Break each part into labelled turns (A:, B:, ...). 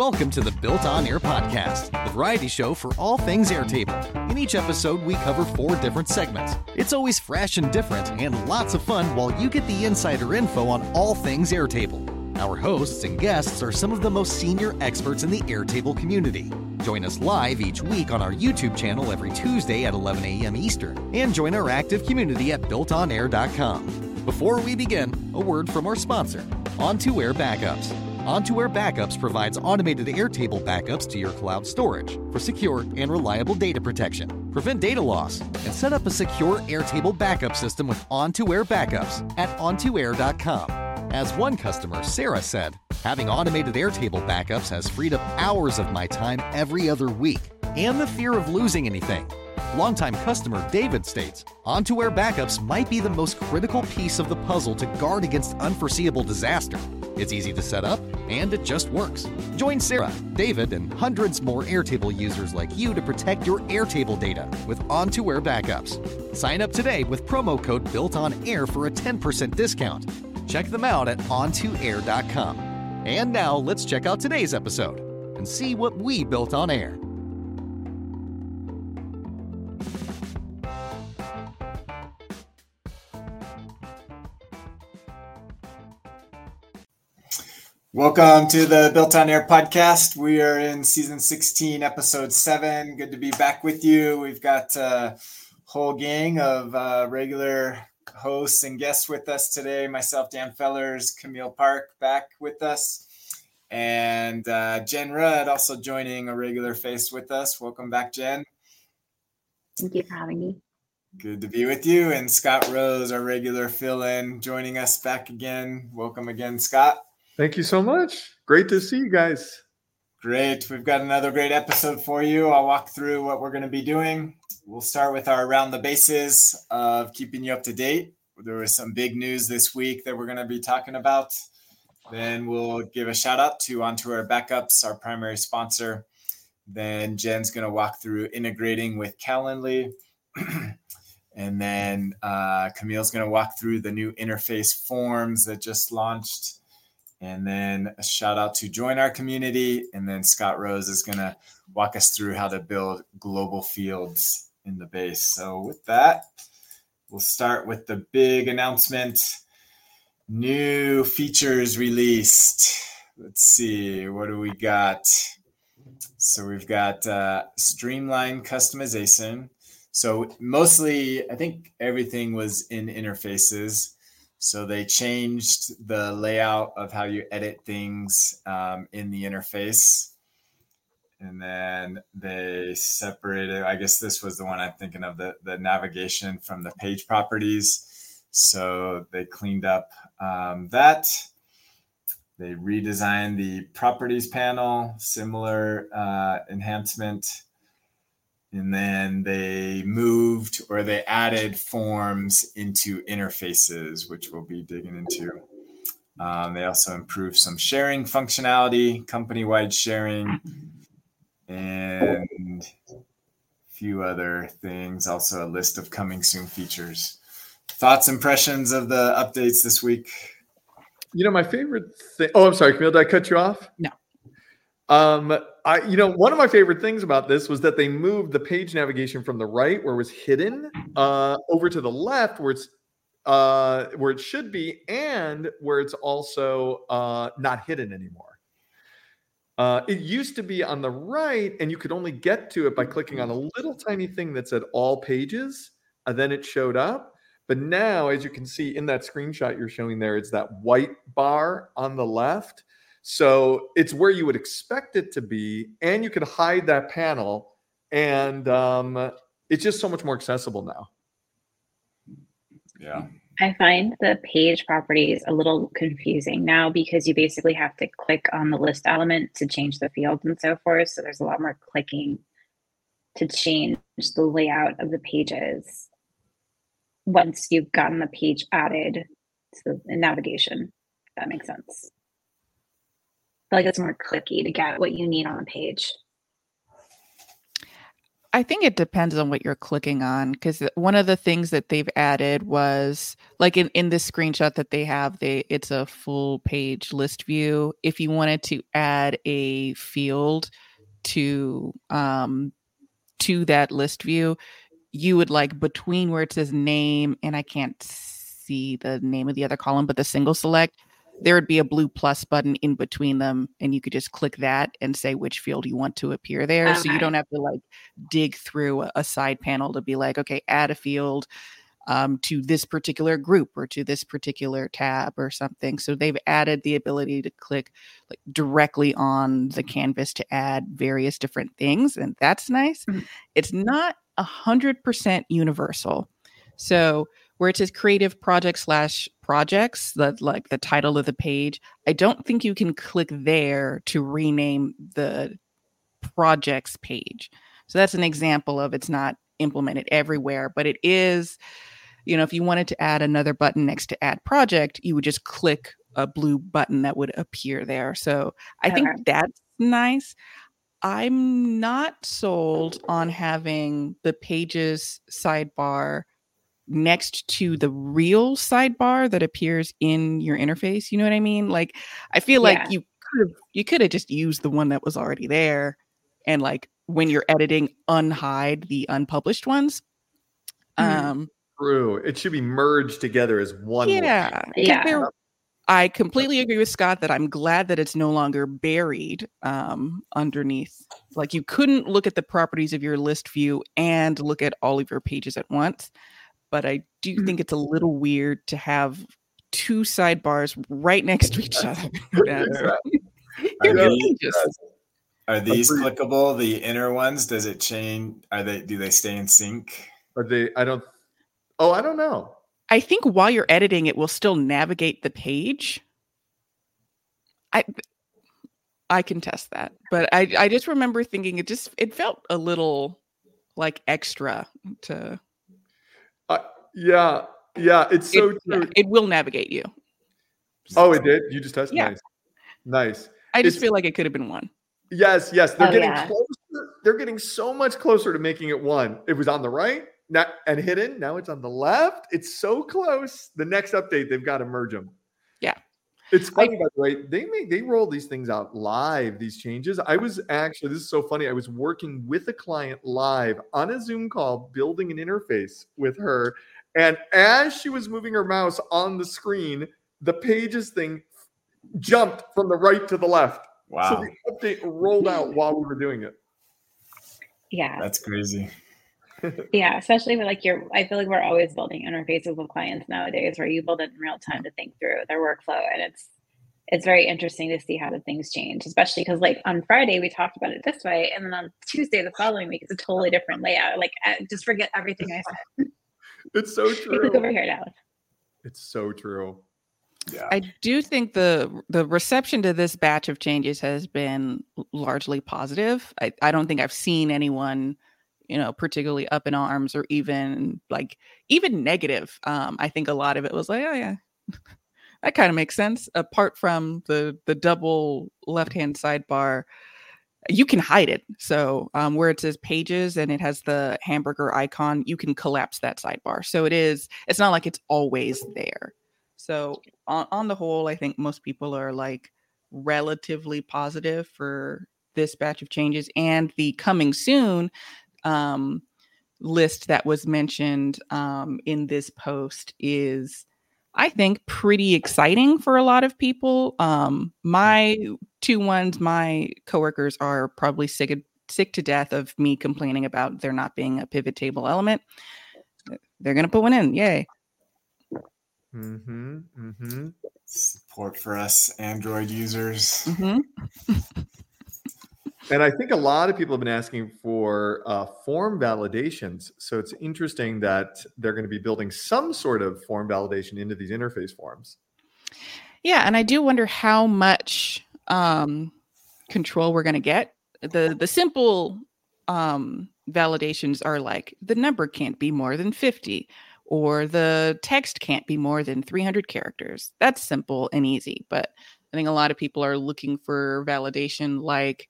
A: Welcome to the Built On Air podcast, the variety show for all things Airtable. In each episode, we cover four different segments. It's always fresh and different, and lots of fun while you get the insider info on all things Airtable. Our hosts and guests are some of the most senior experts in the Airtable community. Join us live each week on our YouTube channel every Tuesday at 11 a.m. Eastern, and join our active community at builtonair.com. Before we begin, a word from our sponsor, On2 Air Backups. On2 Air Backups provides automated Airtable backups to your cloud storage for secure and reliable data protection. Prevent data loss and set up a secure Airtable backup system with On2 Air Backups at on2air.com. As one customer, Sarah, said, having automated Airtable backups has freed up hours of my time every other week and the fear of losing anything. Longtime customer David states On2 Air backups might be the most critical piece of the puzzle to guard against unforeseeable disaster. It's easy to set up, and it just works. Join Sarah, David, and hundreds more Airtable users like you to protect your Airtable data with On2 Air backups. Sign up today with promo code Built On Air for a 10% discount. Check them out at on2air.com. And now let's check out today's episode and see what we built on air.
B: Welcome to the Built on Air podcast. We are in season 16, episode 7. Good to be back with you. We've got a whole gang of uh, regular hosts and guests with us today. Myself, Dan Fellars, Kamille Park back with us, and uh, Jen Rudd also joining a regular face with us. Welcome back, Jen.
C: Thank you for having me.
B: Good to be with you. And Scott Rose, our regular fill in, joining us back again. Welcome again, Scott.
D: Thank you so much. Great to see you guys.
B: Great. We've got another great episode for you. I'll walk through what we're going to be doing. We'll start with our around the bases of keeping you up to date. There was some big news this week that we're going to be talking about. Then we'll give a shout out to On2 Air Backups, our primary sponsor. Then Jen's going to walk through integrating with Calendly. and then uh, Kamille's going to walk through the new interface forms that just launched and then a shout out to join our community. And then Scott Rose is going to walk us through how to build global fields in the base. So, with that, we'll start with the big announcement new features released. Let's see, what do we got? So, we've got uh, streamlined customization. So, mostly, I think everything was in interfaces so they changed the layout of how you edit things um, in the interface. And then they separated, I guess this was the one I'm thinking of, the, the navigation from the page properties. So they cleaned up um, that. They redesigned the properties panel, similar uh, enhancement and then they moved or they added forms into interfaces, which we'll be digging into. Um, they also improved some sharing functionality, company wide sharing, and a few other things. Also, a list of coming soon features. Thoughts, impressions of the updates this week?
D: You know, my favorite thing. Oh, I'm sorry, Kamille. Did I cut you off?
C: No.
D: Um, I, you know, one of my favorite things about this was that they moved the page navigation from the right, where it was hidden, uh, over to the left, where it's uh, where it should be, and where it's also uh, not hidden anymore. Uh, it used to be on the right, and you could only get to it by clicking on a little tiny thing that said "All Pages," and then it showed up. But now, as you can see in that screenshot you're showing there, it's that white bar on the left so it's where you would expect it to be, and you could hide that panel, and um, it's just so much more accessible now.
B: Yeah.
C: I find the page properties a little confusing now because you basically have to click on the list element to change the fields and so forth. So there's a lot more clicking to change the layout of the pages once you've gotten the page added to the navigation. If that makes sense feel like it's more clicky to get what you need on the page.
E: I think it depends on what you're clicking on because one of the things that they've added was like in, in this screenshot that they have, they it's a full page list view. If you wanted to add a field to um to that list view, you would like between where it says name and I can't see the name of the other column, but the single select, there would be a blue plus button in between them and you could just click that and say which field you want to appear there okay. so you don't have to like dig through a, side panel to be like okay add a field um, to this particular group or to this particular tab or something so they've added the ability to click like directly on the canvas to add various different things and that's nice mm-hmm. it's not a hundred percent universal so where it says creative project slash projects, that like the title of the page, I don't think you can click there to rename the projects page. So that's an example of it's not implemented everywhere, but it is, you know, if you wanted to add another button next to add project, you would just click a blue button that would appear there. So I okay. think that's nice. I'm not sold on having the pages sidebar next to the real sidebar that appears in your interface. You know what I mean? Like I feel yeah. like you could have you could have just used the one that was already there and like when you're editing unhide the unpublished ones.
D: Mm-hmm. Um True. It should be merged together as one.
E: Yeah. Yeah. I completely agree with Scott that I'm glad that it's no longer buried um, underneath. Like you couldn't look at the properties of your list view and look at all of your pages at once but I do mm-hmm. think it's a little weird to have two sidebars right next to each other.
B: are, these, are these clickable? The inner ones? Does it change? Are they? Do they stay in sync?
D: Are they? I don't. Oh, I don't know.
E: I think while you're editing, it will still navigate the page. I I can test that, but I I just remember thinking it just it felt a little like extra to
D: yeah, yeah, it's so
E: it,
D: true.
E: It will navigate you.
D: Oh, it did. You just tested. Yeah. Nice, nice.
E: I just it's, feel like it could have been one.
D: Yes, yes, they're oh, getting yeah. closer. They're getting so much closer to making it one. It was on the right now and hidden. Now it's on the left. It's so close. The next update, they've got to merge them.
E: Yeah.
D: It's funny, I, by the way. They make they roll these things out live. These changes. I was actually this is so funny. I was working with a client live on a Zoom call, building an interface with her, and as she was moving her mouse on the screen, the pages thing jumped from the right to the left.
B: Wow!
D: So the update rolled out while we were doing it.
C: Yeah,
B: that's crazy
C: yeah, especially with like your, I feel like we're always building interfaces with clients nowadays where you build it in real time to think through their workflow. And it's, it's very interesting to see how the things change, especially because like on Friday we talked about it this way, and then on Tuesday the following week it's a totally different layout. Like just forget everything I said.
D: It's so true.
C: Look over here now.
D: It's so true.
E: Yeah. I do think the the reception to this batch of changes has been largely positive. I, I don't think I've seen anyone you know particularly up in arms or even like even negative um i think a lot of it was like oh yeah that kind of makes sense apart from the the double left hand sidebar you can hide it. So um, where it says pages and it has the hamburger icon you can collapse that sidebar. So it is it's not like it's always there. So on, on the whole i think most people are like relatively positive for this batch of changes and the coming soon um, list that was mentioned um, in this post is, I think, pretty exciting for a lot of people. Um, my two ones, my coworkers are probably sick sick to death of me complaining about there not being a pivot table element. They're gonna put one in. Yay!
D: Mm-hmm. Mm-hmm.
B: Support for us Android users.
E: Mm-hmm.
D: And I think a lot of people have been asking for uh, form validations. So it's interesting that they're going to be building some sort of form validation into these interface forms.
E: Yeah, and I do wonder how much um, control we're going to get. the The simple um, validations are like the number can't be more than fifty, or the text can't be more than three hundred characters. That's simple and easy. But I think a lot of people are looking for validation like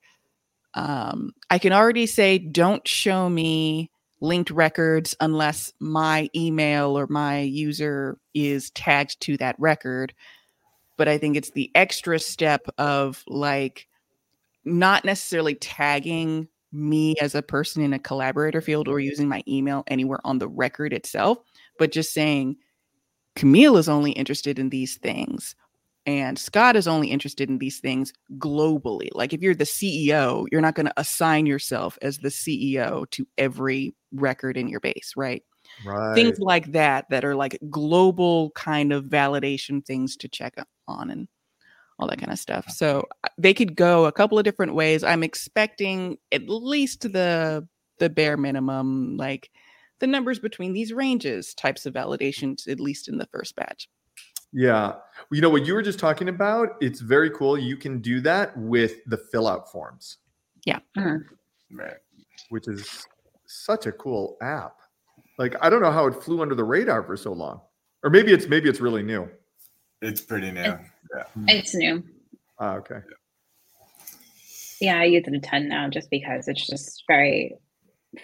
E: um, I can already say, don't show me linked records unless my email or my user is tagged to that record. But I think it's the extra step of like not necessarily tagging me as a person in a collaborator field or using my email anywhere on the record itself, but just saying Kamille is only interested in these things and Scott is only interested in these things globally. Like if you're the CEO, you're not going to assign yourself as the CEO to every record in your base, right?
D: Right.
E: Things like that that are like global kind of validation things to check on and all that kind of stuff. So uh, they could go a couple of different ways. I'm expecting at least the the bare minimum like the numbers between these ranges types of validations at least in the first batch.
D: Yeah. You know what you were just talking about? It's very cool. You can do that with the Fillout forms.
E: Yeah.
C: Mm-hmm.
B: Right.
D: Which is such a cool app. Like I don't know how it flew under the radar for so long. Or maybe it's maybe it's really new.
B: It's pretty new.
C: It's,
B: yeah.
C: It's new.
D: Ah, okay.
C: Yeah, I use it a ton now just because it's just very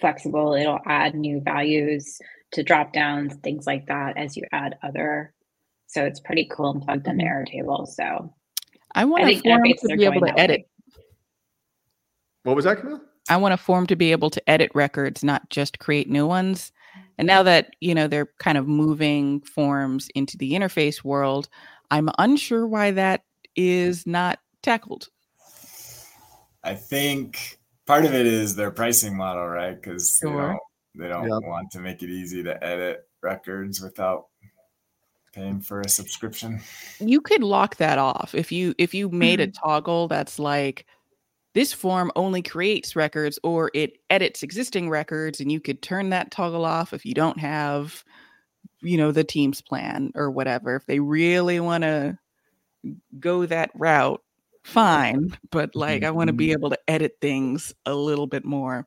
C: flexible. It'll add new values to drop downs, things like that as you add other so it's pretty cool and plugged into. Airtable. So
E: I want
C: I
E: a form to be able to edit.
C: way.
D: What was that, Kamille?
E: I want a form to be able to edit records, not just create new ones. And now that, you know, they're kind of moving forms into the interface world, I'm unsure why that is not tackled.
B: I think part of it is their pricing model, right? Because they don't they don't
D: Yep.
B: want to make it easy to edit records without paying for a subscription.
E: You could lock that off if you if you made a
C: Mm-hmm.
E: toggle that's like this form only creates records or it edits existing records and you could turn that toggle off if you don't have you know the teams plan or whatever if they really want to go that route fine but like i want to
B: Mm-hmm.
E: be able to edit things a little bit more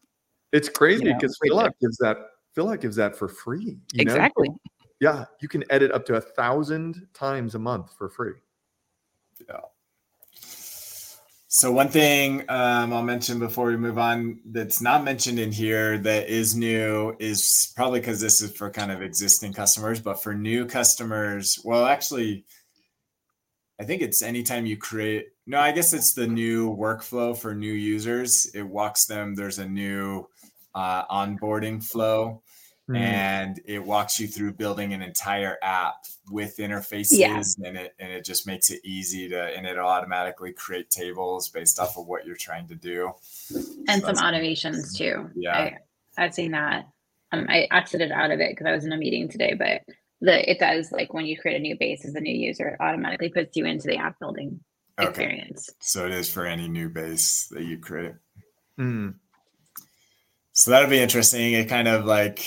D: It's crazy
E: know,
D: because
E: right
D: fill
E: there.
D: out gives that Fillout gives that for free. you know? Yeah. You can edit up to a thousand times a month for free. Yeah.
B: So one thing um, I'll mention before we move on that's not mentioned in here that is new is probably because this is for kind of existing customers, but for new customers, well, actually, I think it's anytime you create. No, I guess it's the new workflow for new users. It walks them. There's a new uh, onboarding flow
D: Hmm.
B: and it walks you through building an entire app with interfaces
C: Yeah.
B: and it and it just makes it easy to and it'll automatically create tables based off of what you're trying to do
C: and some automations too.
B: Yeah.
C: I, I've seen that. Um, I exited out of it because I was in a meeting today, but the it does like when you create a new base as a new user, it automatically puts you into the app building
B: okay
C: experience.
B: so it is for any new base that you create
D: Hmm.
B: So that'll be interesting. It kind of like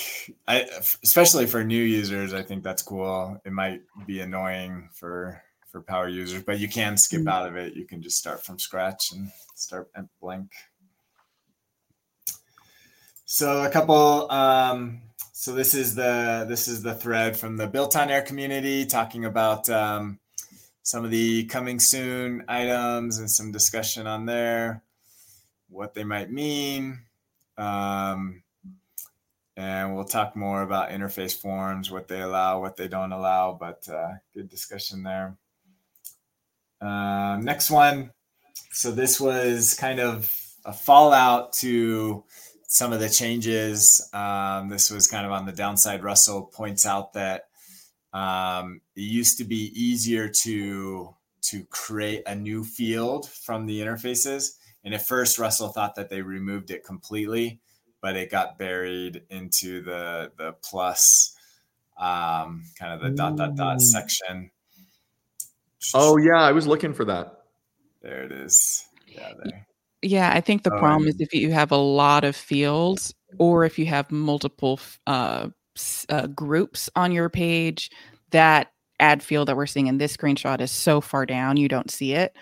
B: i especially for new users i think that's cool. It might be annoying for for power users but you can skip
C: Mhm.
B: out of it. You can just start from scratch and start at blank. So a couple um so this is the this is the thread from the built on air community talking about um, some of the coming soon items and some discussion on there what they might mean um, and we'll talk more about interface forms what they allow what they don't allow but uh, good discussion there um, next one so this was kind of a fallout to some of the changes. Um, this was kind of on the downside. Russell points out that um, it used to be easier to to create a new field from the interfaces. And at first, Russell thought that they removed it completely, but it got buried into the the plus um, kind of the dot dot dot section.
D: Oh yeah, I was looking for that.
B: there it is. Yeah, there.
E: Yeah, I think the
B: Oh,
E: problem is if you have a lot of fields or if you have multiple uh, uh, groups on your page, that add field that we're seeing in this screenshot is so far down you don't see it.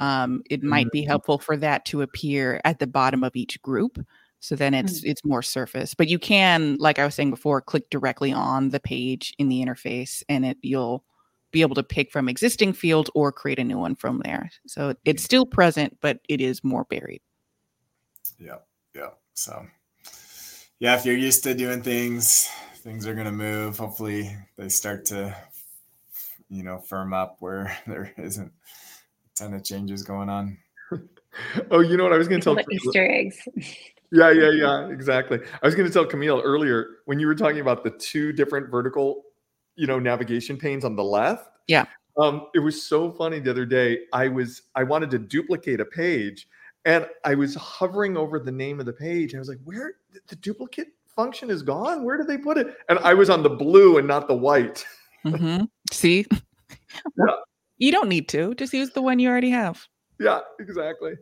E: Um, it might be
B: Mhm.
E: helpful for that to appear at the bottom of each group, so then it's it's more surface. But you can, like I was saying before, click directly on the page in the interface, and it you'll be able to pick from existing fields or create a new one from there. So it's still present, but it is more buried.
B: Yeah, yeah. So, yeah, if you're used to doing things, things are going to move. Hopefully, they start to, you know, firm up where there isn't ton of changes going on.
D: oh, you know what I was going to tell
C: Easter eggs.
D: yeah, yeah, yeah, exactly. I was going to tell Kamille earlier when you were talking about the two different vertical, you know, navigation panes on the left.
E: Yeah.
D: Um, it was so funny the other day. I was I wanted to duplicate a page, and I was hovering over the name of the page. I was like, "Where the duplicate function is gone? Where did they put it?" And I was on the blue and not the white.
E: Mm-hmm. See,
D: Yeah.
E: You don't need to. Just use the one you already have.
D: yeah, exactly.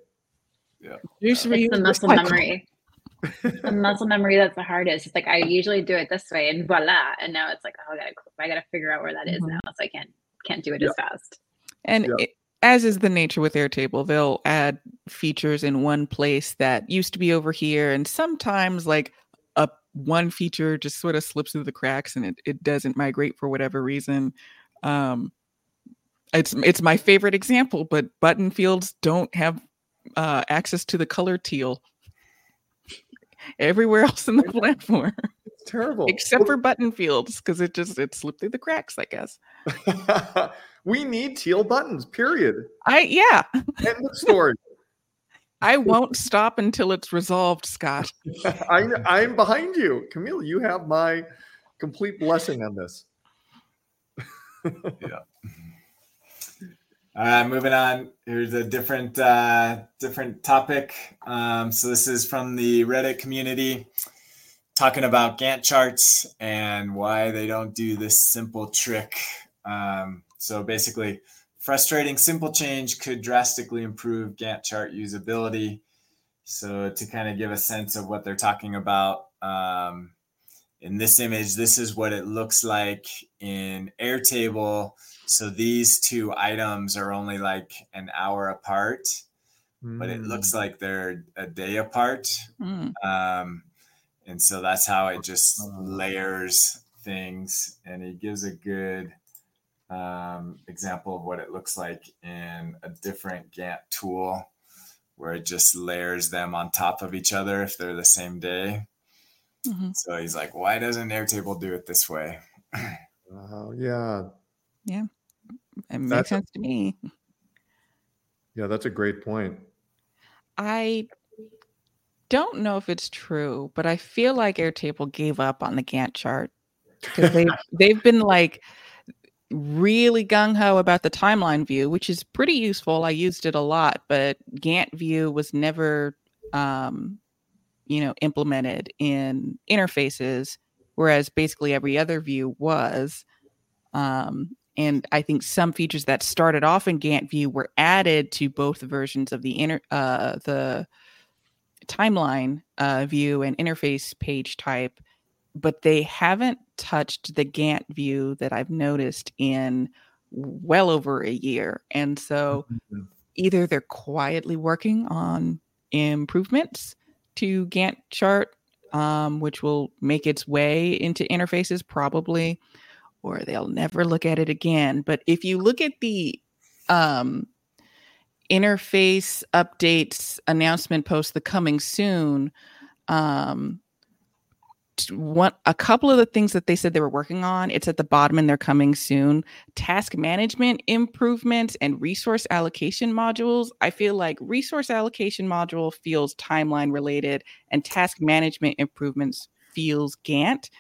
D: Yeah.
E: You Use
C: It's the muscle
E: recycle.
C: memory. the muscle memory that's the hardest. It's like I usually do it this way, and voila. And now it's like, oh, I gotta, I gotta figure out where that is
E: Mhm.
C: now, so I can't can't do it
D: Yeah.
C: as fast.
E: And
D: Yeah.
E: it, as is the nature with Airtable, they'll add features in one place that used to be over here, and sometimes like a one feature just sort of slips through the cracks and it, it doesn't migrate for whatever reason. Um, it's it's my favorite example, but button fields don't have uh, access to the color teal everywhere else in the platform
D: It's terrible.
E: except for button fields because it just it slipped through the cracks. I guess.
D: we need teal buttons. Period.
E: I yeah.
D: End of story.
E: I won't stop until it's resolved, Scott.
D: I, I'm behind you, Kamille. You have my complete blessing on this.
B: Uh, moving on, here's a different uh, different topic. Um, so this is from the Reddit community, talking about Gantt charts and why they don't do this simple trick. Um, so basically, frustrating simple change could drastically improve Gantt chart usability. So to kind of give a sense of what they're talking about, um, in this image, this is what it looks like in Airtable. So these two items are only like an hour apart, but it looks like they're a day apart.
E: Mm.
B: Um, and so that's how it just
D: Oh.
B: layers things. And he gives a good um, example of what it looks like in a different Gantt tool where it just layers them on top of each other if they're the same day.
E: Mhm.
B: So he's like, why doesn't Airtable do it this way?
D: Oh, yeah. Yeah.
E: It makes
D: That's a-
E: sense to me.
D: Yeah, that's a great point.
E: I don't know if it's true, but I feel like Airtable gave up on the Gantt chart because they've they've been like really gung ho about the timeline view, which is pretty useful. I used it a lot, but Gantt view was never, um, you know, implemented in interfaces, whereas basically every other view was. Um, and I think some features that started off in Gantt view were added to both versions of the inter uh, the timeline uh, view and interface page type, but they haven't touched the Gantt view that I've noticed in well over a year. And so
D: Mhm.
E: either they're quietly working on improvements to Gantt chart, um, which will make its way into interfaces probably, or they'll never look at it again. But if you look at the um, interface updates announcement post, the coming soon, um, one a couple of the things that they said they were working on it's at the bottom and they're coming soon task management improvements and resource allocation modules. I feel like resource allocation module feels timeline related and task management improvements feels gantt.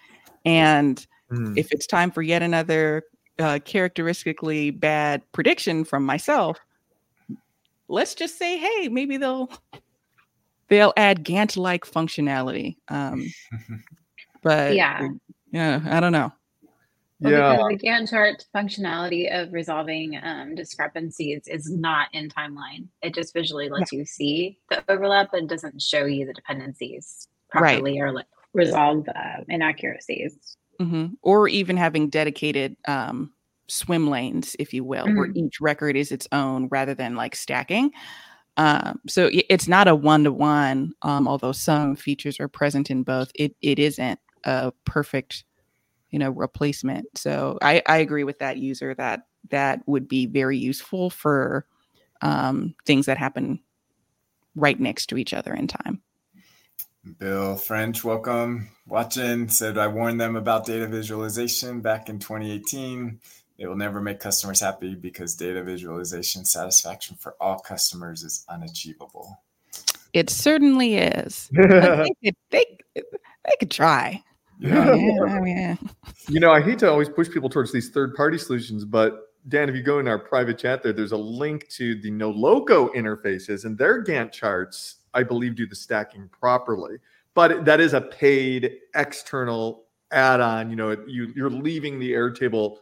E: And
D: Hmm.
E: if it's time for yet another uh, characteristically bad prediction from myself let's just say hey maybe they'll they'll add gantt like functionality. Um but
C: Yeah.
E: yeah i don't know
C: Well,
D: yeah.
C: the Gantt chart functionality of resolving um, discrepancies is not in timeline. It just visually lets you see the overlap, but doesn't show you the dependencies
E: Right.
C: properly or like resolve uh, inaccuracies.
E: hmm or even having dedicated um, swim lanes, if you will, where each record is its own rather than like stacking. Um, so it's not a one to one, although some features are present in both. It it isn't a perfect, you know, replacement. So I I agree with that user that that would be very useful for um, things that happen right next to each other in time.
B: Bill French, welcome. Watching said I warned them about data visualization back in 2018. it will never make customers happy because data visualization satisfaction for all customers is unachievable.
E: It certainly is. they, could, they, they could try.
D: Oh, yeah. yeah, oh, yeah. You know, I hate to always push people towards these third party solutions, but Dan, if you go in our private chat there, there's a link to the no Noloco interfaces and their Gantt charts, I believe, do the stacking properly. But that is a paid external add-on. You know, you you're leaving the Airtable,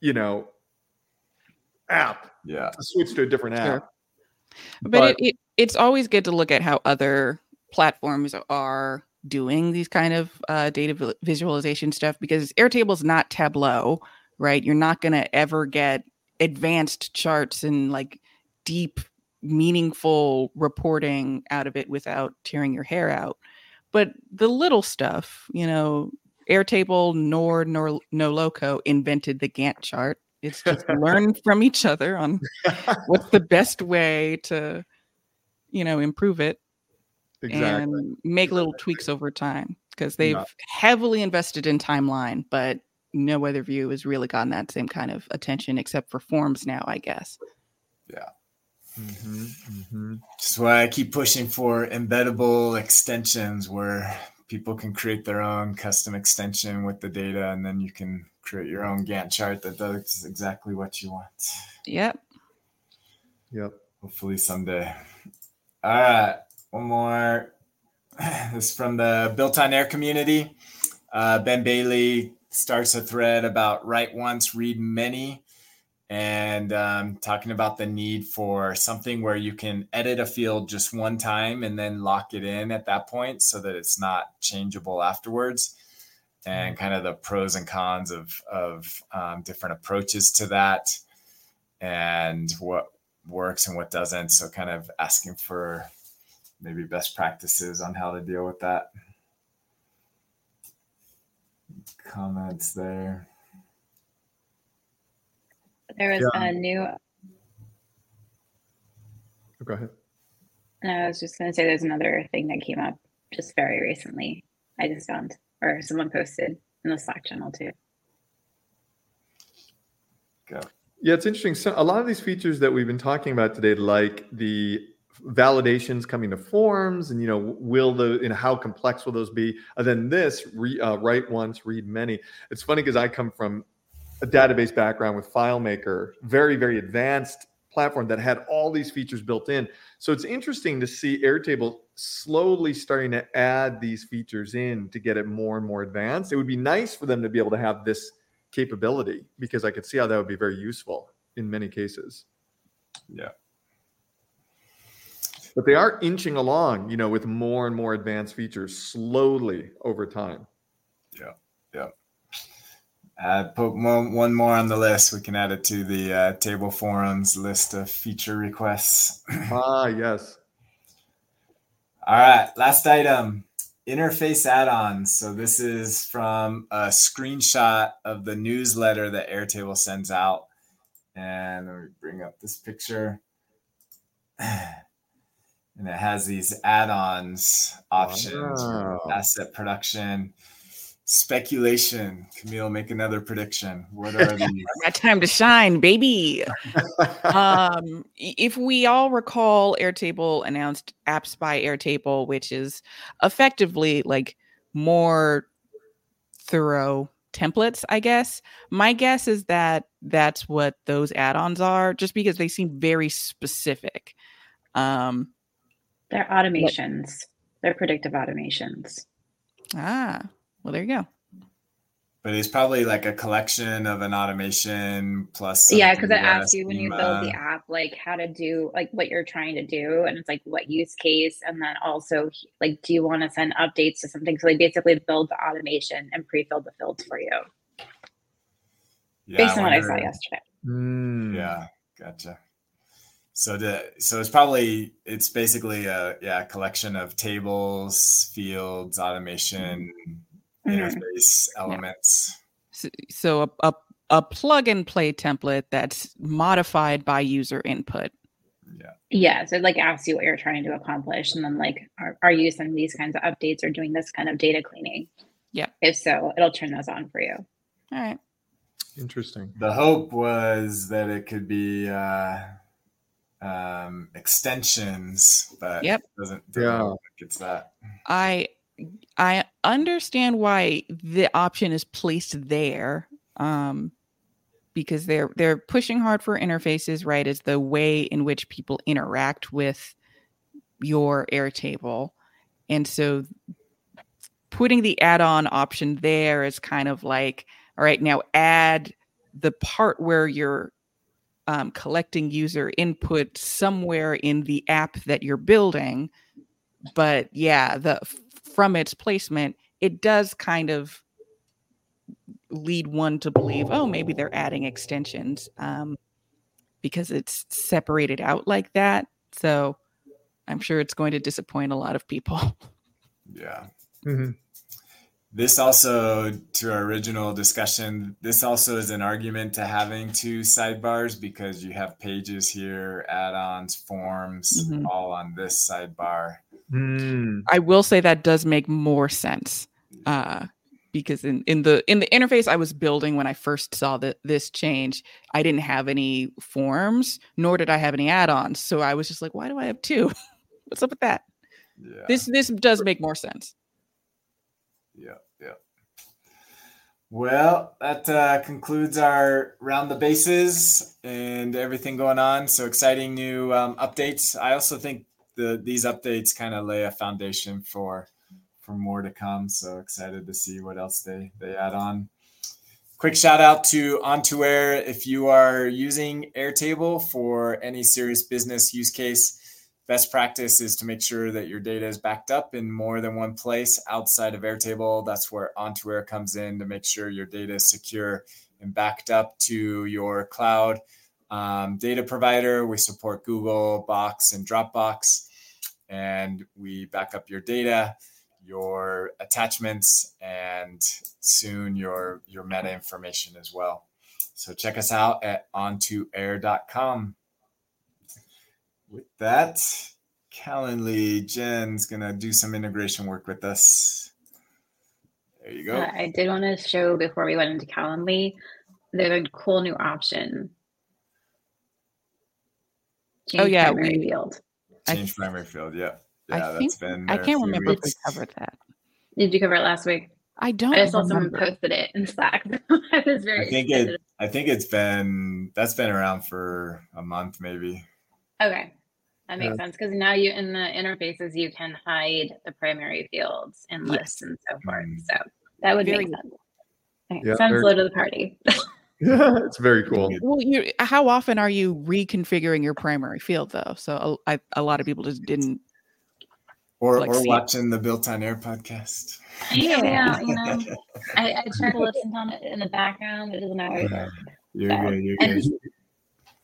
D: you know, app.
B: Yeah.
D: To switch to a different app. Sure.
E: But, but it, it, it's always good to look at how other platforms are doing these kind of uh, data visualization stuff because Airtable is not Tableau right? You're not going to ever get advanced charts and like deep, meaningful reporting out of it without tearing your hair out. But the little stuff, you know, Airtable nor nor Noloco invented the Gantt chart. It's just learn from each other on what's the best way to, you know, improve it exactly. and make little tweaks over time because they've Not. heavily invested in timeline, but no other view has really gotten that same kind of attention except for forms now, I guess.
B: Yeah. Mm-hmm, mm-hmm. That's why I keep pushing for embeddable extensions where people can create their own custom extension with the data and then you can create your own Gantt chart that does exactly what you want.
E: Yep.
D: Yep.
B: Hopefully someday. All right. One more. This is from the Built on Air community. Uh, ben Bailey starts a thread about write once, read many, and um, talking about the need for something where you can edit a field just one time and then lock it in at that point so that it's not changeable afterwards and kind of the pros and cons of, of um, different approaches to that and what works and what doesn't so kind of asking for maybe best practices on how to deal with that comments there.
C: There was yeah. a new.
D: Go ahead.
C: I was just going to say there's another thing that came up just very recently. I just found, or someone posted in the Slack channel too.
B: Go.
D: Yeah, it's interesting. So a lot of these features that we've been talking about today, like the validations coming to forms and you know will the you know how complex will those be? And then this re, uh, write once read many. It's funny because i come from a database background with filemaker very very advanced platform that had all these features built in. So it's interesting to see airtable slowly starting to add these features in to get it more and more advanced. It would be nice for them to be able to have this capability because i could see how that would be very useful in many cases.
B: Yeah
D: but they are inching along, you know, with more and more advanced features slowly over time.
B: Yeah, yeah. Uh, put one, one more on the list. We can add it to the uh, table forums list of feature requests.
D: ah, yes.
B: All right, last item interface add-ons. So this is from a screenshot of the newsletter that Airtable sends out. And let me bring up this picture. and it has these add-ons options wow. asset production speculation. Kamille make another prediction. What are these?
E: Got time to shine baby. Um if we all recall airtable announced apps by airtable which is effectively like more thorough templates i guess. My guess is that that's what those add-ons are just because they seem very specific. Um
C: they're automations. They're predictive automations.
E: Ah, well, there you go.
B: But it's probably like a collection of an automation plus.
C: Yeah, because it asks you when you build the app, like how to do, like what you're trying to do, and it's like what use case, and then also like, do you want to send updates to something? So they basically build the automation and pre-fill the fields for you. Yeah, based on what I saw yesterday.
B: Mm. Yeah, gotcha. So the so it's probably it's basically a yeah collection of tables, fields, automation, mm-hmm. interface elements.
E: So, so a, a a plug and play template that's modified by user input.
B: Yeah.
C: Yeah. So it like asks you what you're trying to accomplish. And then like, are, are you sending these kinds of updates or doing this kind of data cleaning?
E: Yeah.
C: If so, it'll turn those on for you.
E: All right.
D: Interesting.
B: The hope was that it could be uh, um, extensions, but
E: Yep.
B: it doesn't, doesn't
D: Yeah.
B: like it's that.
E: I I understand why the option is placed there. Um because they're they're pushing hard for interfaces, right? As the way in which people interact with your Airtable. And so putting the add-on option there is kind of like, all right, now add the part where you're um, collecting user input somewhere in the app that you're building. But yeah, the from its placement, it does kind of lead one to believe, oh, maybe they're adding extensions um, because it's separated out like that. So I'm sure it's going to disappoint a lot of people.
B: Yeah.
D: Mhm.
B: This also, to our original discussion, this also is an argument to having two sidebars because you have pages here, add ons, forms,
E: Mhm.
B: all on this sidebar.
D: Hmm.
E: I will say that does make more sense uh, because in, in the in the interface I was building when I first saw that this change, I didn't have any forms, nor did I have any add-ons. So I was just like, why do I have two? What's up with that?
B: Yeah.
E: This this does make more sense.
B: Yeah, yeah. Well, that uh, concludes our round the bases and everything going on. So exciting new um, updates. I also think the these updates kind of lay a foundation for for more to come. So excited to see what else they they add on. Quick shout out to On2 Air if you are using Airtable for any serious business use case best practice is to make sure that your data is backed up in more than one place outside of Airtable. That's where On2 Air comes in to make sure your data is secure and backed up to your cloud um, data provider. We support Google, Box, and Dropbox, and we back up your data, your attachments, and soon your your meta information as well. So check us out at on2air.com with that, Calendly, Jen's gonna do some integration work with us. There you go.
C: Uh, I did want to show before we went into Calendly, there's a cool new option.
E: Oh, yeah,
C: primary
E: we-
C: field.
E: I
B: Change primary field. Yeah,
E: I
B: yeah,
E: think-
B: that's been.
E: I can't
B: few
E: remember if we
B: weeks.
E: covered that.
C: Did you cover it last week?
E: I don't
C: I saw someone posted it in Slack. I was very
B: I think
C: excited.
B: it. I think it's been. That's been around for a month, maybe.
C: Okay. That makes
D: Yeah.
C: sense because now you in the interfaces you can hide the primary fields and
E: Yes.
C: lists and so forth.
B: Mm.
C: So that would
E: Very
C: make sense. Okay,
D: Yeah,
C: sounds
D: very-
C: low to the party.
D: yeah, it's very cool.
E: Well, you how often are you reconfiguring your primary field though? So a, I, a lot of people just didn't.
B: Or
E: Like
B: or
E: see it.
B: watching the Built on Air podcast.
C: yeah, yeah, you know, I, I try to listen on it in the background. It doesn't always work.
B: You're
C: So,
B: good. You're good.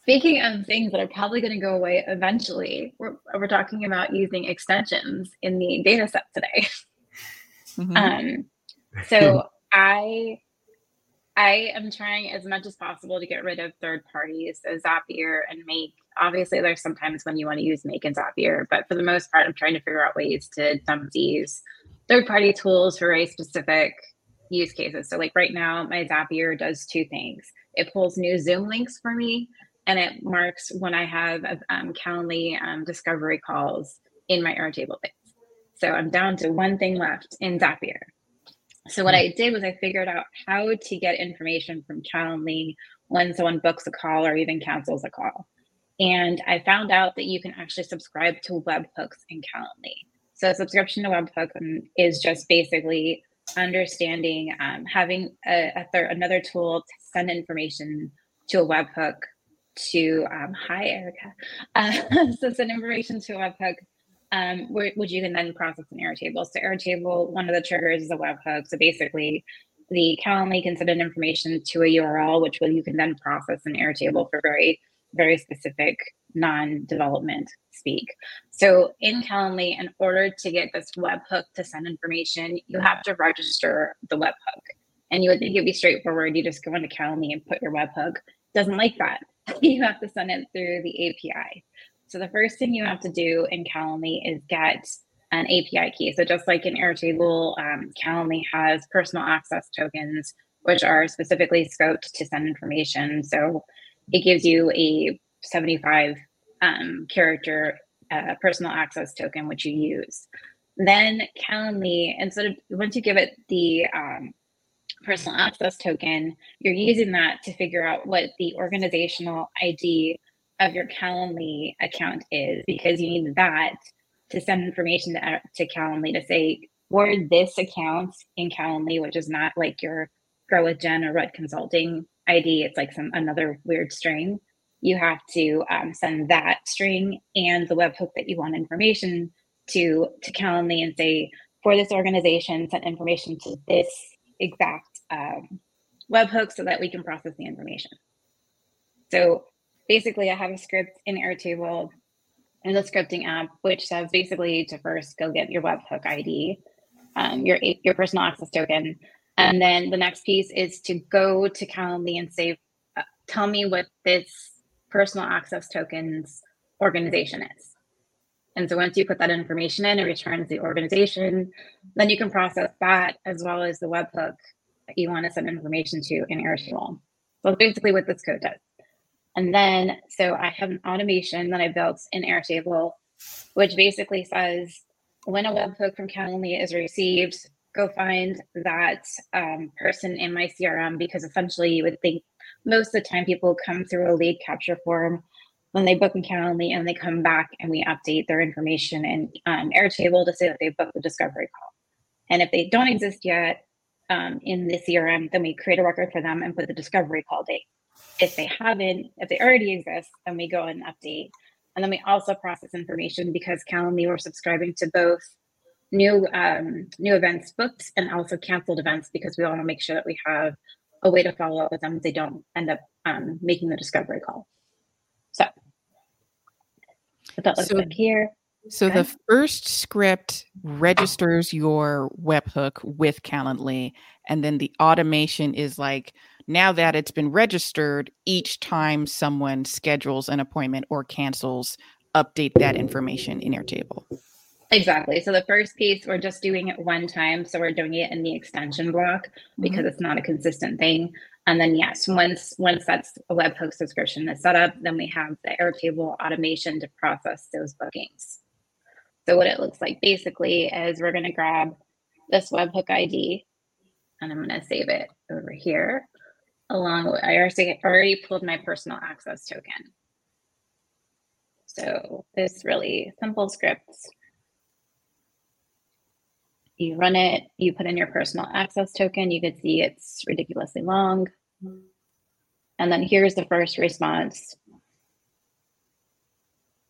C: Speaking of things that are probably going to go away eventually, we're, we're talking about using extensions in the data set today.
E: Mhm.
C: Um, so I I am trying as much as possible to get rid of third parties, so Zapier and Make. Obviously, there's sometimes when you want to use Make and Zapier, but for the most part, I'm trying to figure out ways to dump these third party tools for very specific use cases. So, like right now, my Zapier does two things it pulls new Zoom links for me, and it marks when I have um, Calendly um, discovery calls in my Airtable things. So I'm down to one thing left in Zapier. So what I did was I figured out how to get information from Calendly when someone books a call or even cancels a call. And I found out that you can actually subscribe to webhooks in Calendly. So a subscription to webhook um, is just basically understanding um, having a, a third, another tool to send information to a webhook to um, hi Erica. Uh, so send information to a webhook um, which you can then process in Airtable. So Airtable, one of the triggers is a webhook. So basically, the Calendly can send in information to a URL, which will, you can then process in Airtable for very, very specific non-development speak. So in Calendly, in order to get this webhook to send information, you have to register the webhook. And you would think it'd be straightforward. You just go into Calendly and put your webhook. Doesn't like that. You have to send it through the API. So the first thing you have to do in Calendly is get an API key. So just like in Airtable, um, Calendly has personal access tokens, which are specifically scoped to send information. So it gives you a 75 um, character uh, personal access token, which you use. Then Calendly, instead of once you give it the um, personal access token, you're using that to figure out what the organizational ID of your Calendly account is, because you need that to send information to, to Calendly to say, for this account in Calendly, which is not like your Grow with Jen or Red Consulting ID, it's like some another weird string. You have to um, send that string and the webhook that you want information to to Calendly and say, for this organization, send information to this exact um, webhook so that we can process the information. So basically, I have a script in Airtable in the scripting app, which says basically to first go get your webhook ID, um, your your personal access token, and then the next piece is to go to Calendly and say, uh, tell me what this personal access tokens organization is. And so once you put that information in, it returns the organization. Then you can process that as well as the webhook that you want to send information to in Airtable. So that's basically what this code does. And then, so I have an automation that I built in Airtable, which basically says when a webhook from Calendly is received, go find that um, person in my CRM because essentially you would think most of the time people come through a lead capture form when they book in Calendly and they come back and we update their information in um, Airtable to say that they booked the discovery call. And if they don't exist yet um, in the CRM, then we create a record for them and put the discovery call date. If they haven't, if they already exist, then we go and update. And then we also process information because Calendly we're subscribing to both new um, new events booked and also canceled events because we want to make sure that we have a way to follow up with them if they don't end up um, making the discovery call. So what that looks so, like here.
E: So okay. the first script registers your webhook with Calendly, and then the automation is like now that it's been registered, each time someone schedules an appointment or cancels, update that information in Airtable.
C: Exactly. So the first piece, we're just doing it one time. So we're doing it in the extension block because mm-hmm. it's not a consistent thing. And then yes, once once that's a webhook subscription is set up, then we have the Airtable automation to process those bookings. So what it looks like basically is we're going to grab this webhook ID and I'm going to save it over here along with I already already pulled my personal access token. So this really simple scripts you run it, you put in your personal access token. You can see it's ridiculously long. And then here's the first response,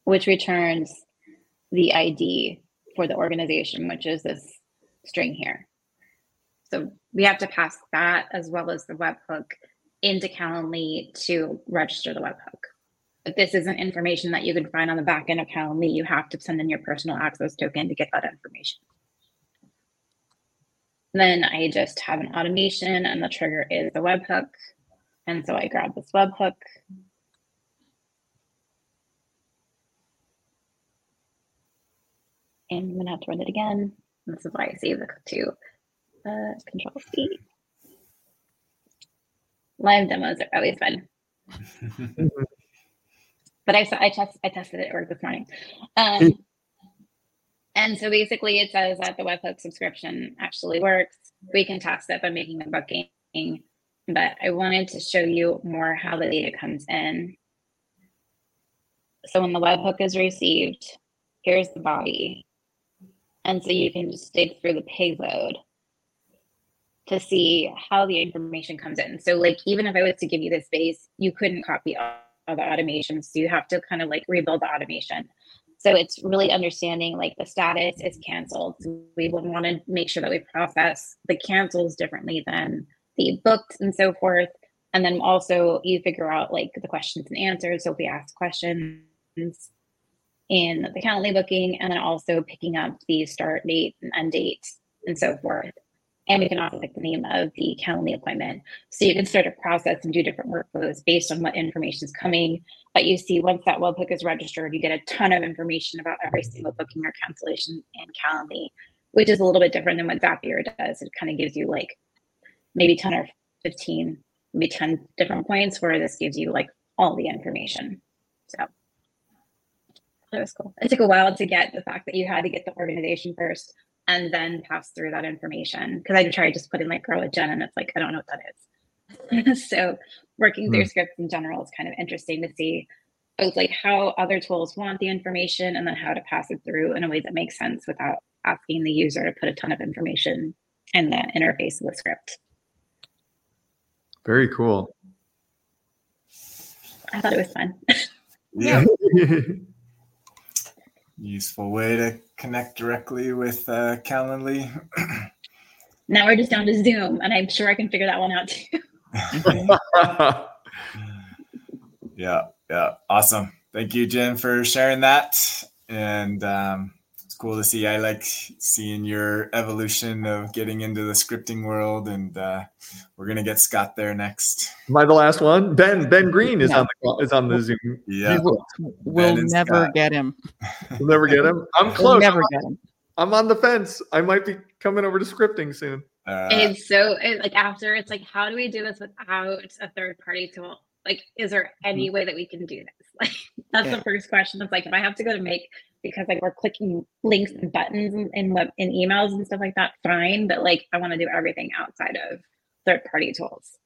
C: which returns the ID for the organization, which is this string here. So we have to pass that as well as the webhook into Calendly to register the webhook. But this isn't information that you can find on the back end of Calendly. You have to send in your personal access token to get that information. Then I just have an automation and the trigger is the webhook. And so I grab this webhook. And I'm gonna have to run it again. This is why I save the to uh, control C. Live demos are always fun. but I I test I tested it at work this morning. Um, and so basically, it says that the webhook subscription actually works. We can test it by making a booking, but I wanted to show you more how the data comes in. So when the webhook is received, here's the body. And so you can just dig through the payload to see how the information comes in. So like even if I was to give you this base, you couldn't copy all, the automations. So you have to kind of like rebuild the automation. So it's really understanding like the status is canceled. So We would want to make sure that we process the cancels differently than the booked and so forth. And then also you figure out like the questions and answers. So if we ask questions in the Calendly booking, and then also picking up the start date and end date and so forth. and we can also pick the name of the Calendly appointment. So you can start a process and do different workflows based on what information is coming. But you see, once that webhook is registered, you get a ton of information about every single booking or cancellation in Calendly, which is a little bit different than what Zapier does. It kind of gives you like maybe 10 or 15, maybe 10 different points, where this gives you like all the information. So that was cool. It took a while to get the fact that you had to get the organization first and then pass through that information because I tried just put in like grow a gen and it's like I don't know what that is. so working through mm. scripts in general is kind of interesting to see both like how other tools want the information and then how to pass it through in a way that makes sense without asking the user to put a ton of information in the interface of the script.
D: Very cool.
C: I thought it was fun.
B: yeah. Useful way to connect directly with uh, Calendly.
C: now we're just down to Zoom, and I'm sure I can figure that one out too.
B: yeah, yeah, awesome. Thank you, Jen, for sharing that. And um, it's cool to see. I like seeing your evolution of getting into the scripting world, and uh, we're gonna get Scott there next.
D: Am I the last one? Ben Ben Green is on the is on the Zoom.
B: Yeah,
E: we'll, we'll never Scott. get him.
D: We'll never get him. I'm close. We'll never I'm, get him. I'm on the fence. I might be coming over to scripting soon.
C: Uh, it's so it, like after it's like, how do we do this without a third party tool? Like, is there any mm-hmm. way that we can do this? Like, that's yeah. the first question. It's like, if I have to go to make because like we're clicking links and buttons in, in web in emails and stuff like that, fine. But like, I want to do everything outside of third party tools.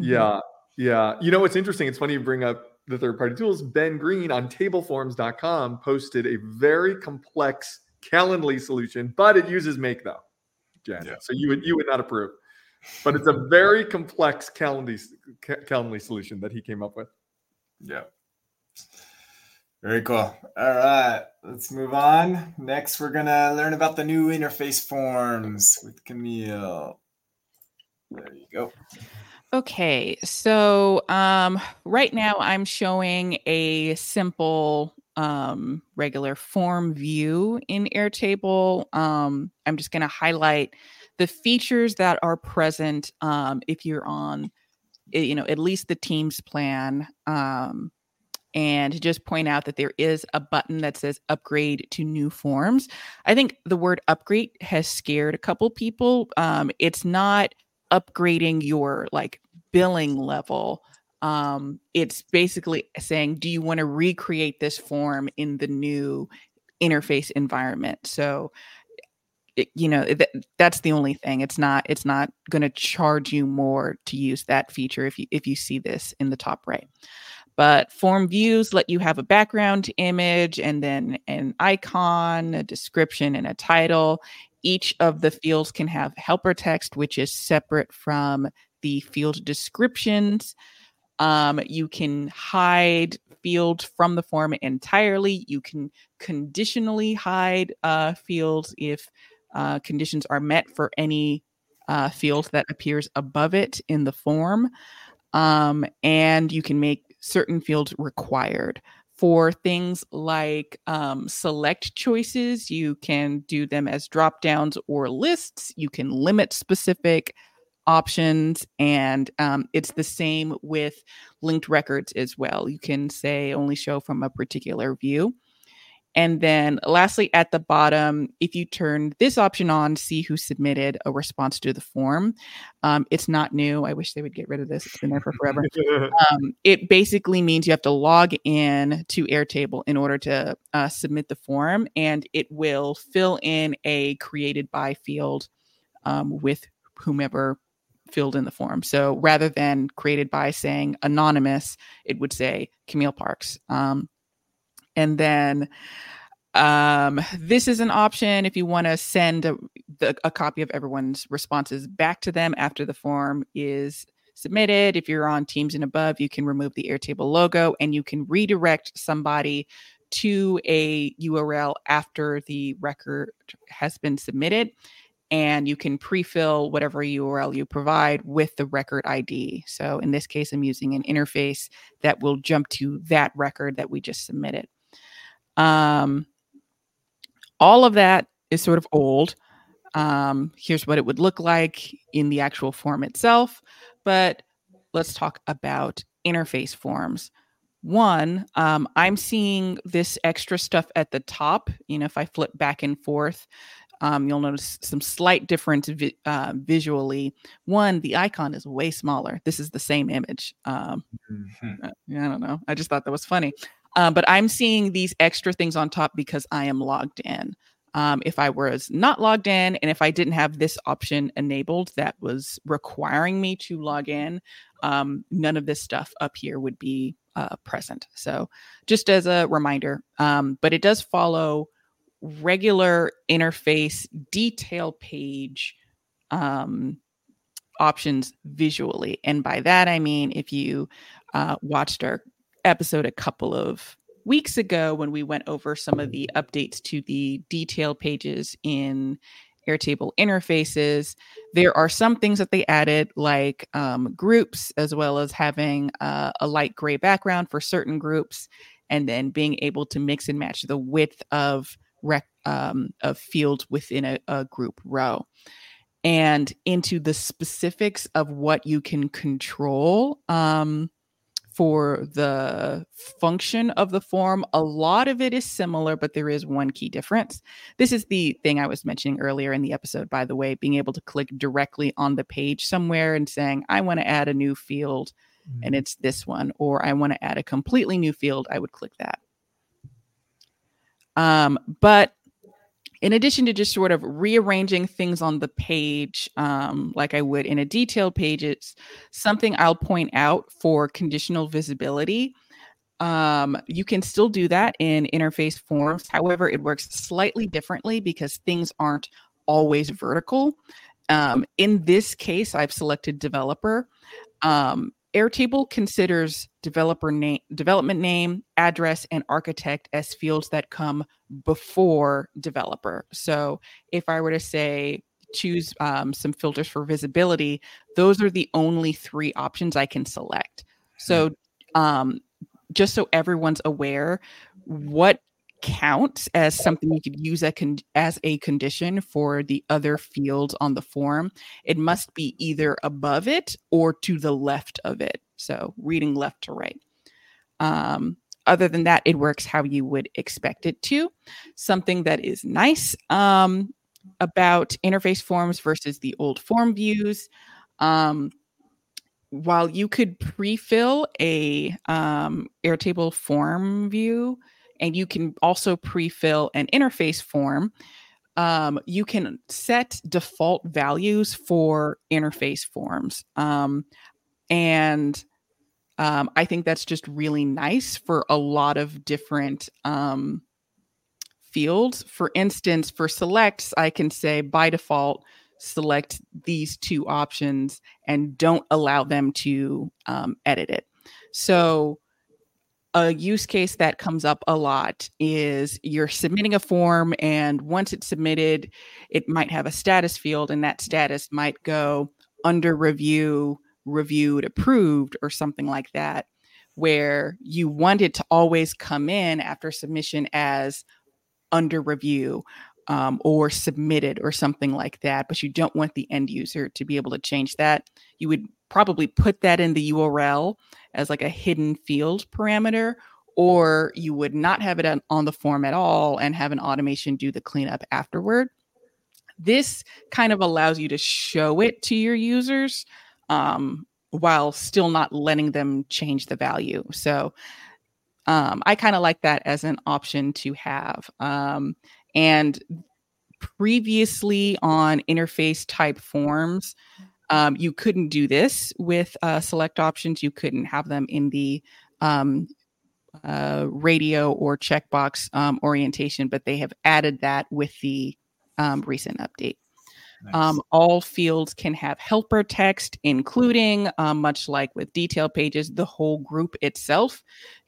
C: Mm-hmm.
D: Yeah, yeah. You know what's interesting? It's funny you bring up the third party tools. Ben Green on tableforms.com posted a very complex Calendly solution, but it uses Make though. Jen. Yeah. So you would you would not approve. But it's a very complex Calendly Calendly solution that he came up with.
B: Yeah. Very cool. All right, let's move on. Next, we're gonna learn about the new interface forms with Kamille. There you go.
E: Okay, so um, right now I'm showing a simple um, regular form view in Airtable. Um, I'm just going to highlight the features that are present um, if you're on, you know, at least the Teams plan. Um, and just point out that there is a button that says upgrade to new forms. I think the word upgrade has scared a couple people. Um, it's not upgrading your like billing level um, it's basically saying, do you want to recreate this form in the new interface environment? So, it, you know, th- that's the only thing. It's not. It's not going to charge you more to use that feature if you if you see this in the top right. But form views let you have a background image and then an icon, a description, and a title. Each of the fields can have helper text, which is separate from the field descriptions. Um, you can hide fields from the form entirely. You can conditionally hide uh, fields if uh, conditions are met for any uh, field that appears above it in the form. Um, and you can make certain fields required. For things like um, select choices, you can do them as drop downs or lists. You can limit specific options and um, it's the same with linked records as well you can say only show from a particular view and then lastly at the bottom if you turn this option on see who submitted a response to the form um, it's not new i wish they would get rid of this it's been there for forever um, it basically means you have to log in to airtable in order to uh, submit the form and it will fill in a created by field um, with whomever filled in the form. So rather than created by saying anonymous, it would say Kamille Parks. Um, and then um, this is an option if you want to send a, the, a copy of everyone's responses back to them after the form is submitted. If you're on Teams and above, you can remove the Airtable logo and you can redirect somebody to a URL after the record has been submitted and you can pre-fill whatever URL you provide with the record ID. So in this case, I'm using an interface that will jump to that record that we just submitted. Um, all of that is sort of old. Um, here's what it would look like in the actual form itself. But let's talk about interface forms. One, um, I'm seeing this extra stuff at the top. You know, if I flip back and forth, um, you'll notice some slight difference vi- uh, visually. One, the icon is way smaller. This is the same image. Um, mm-hmm. Uh, I don't know. I just thought that was funny. Uh, but I'm seeing these extra things on top because I am logged in. Um, if I was not logged in and if I didn't have this option enabled that was requiring me to log in, um, none of this stuff up here would be uh, present. So, just as a reminder, um, but it does follow regular interface detail page um, options visually. And by that, I mean, if you uh, watched our episode a couple of weeks ago when we went over some of the updates to the detail pages in Airtable interfaces. There are some things that they added, like um, groups, as well as having uh, a light gray background for certain groups, and then being able to mix and match the width of rec- um, of fields within a, a group row. And into the specifics of what you can control. Um, for the function of the form. A lot of it is similar, but there is one key difference. This is the thing I was mentioning earlier in the episode, by the way, being able to click directly on the page somewhere and saying, I want to add a new field, mm-hmm. and it's this one, or I want to add a completely new field, I would click that. Um, but in addition to just sort of rearranging things on the page um, like I would in a detailed page, it's something I'll point out for conditional visibility. Um, you can still do that in interface forms. However, it works slightly differently because things aren't always vertical. Um, in this case, I've selected developer. Um, Airtable considers developer name, development name, address, and architect as fields that come before developer. So if I were to say choose um, some filters for visibility, those are the only three options I can select. So um, just so everyone's aware, what counts as something you could use con- as a condition for the other fields on the form, it must be either above it or to the left of it. So reading left to right. Um, other than that, it works how you would expect it to. Something that is nice um, about interface forms versus the old form views. Um, while you could pre-fill a um, Airtable form view and you can also pre-fill an interface form um, you can set default values for interface forms um, and um, i think that's just really nice for a lot of different um, fields. For instance for selects i can say by default select these two options and don't allow them to um, edit it. So a use case that comes up a lot is you're submitting a form and once it's submitted it might have a status field and that status might go under review reviewed approved or something like that where you want it to always come in after submission as under review um, or submitted or something like that but you don't want the end user to be able to change that you would probably put that in the url as like a hidden field parameter, or you would not have it on the form at all and have an automation do the cleanup afterward. This kind of allows you to show it to your users um, while still not letting them change the value. So um, I kind of like that as an option to have. Um, and previously on interface type forms, um, you couldn't do this with uh, select options. You couldn't have them in the um, uh, radio or checkbox um, orientation, but they have added that with the um, recent update. Nice. Um, all fields can have helper text, including, um, much like with detail pages, the whole group itself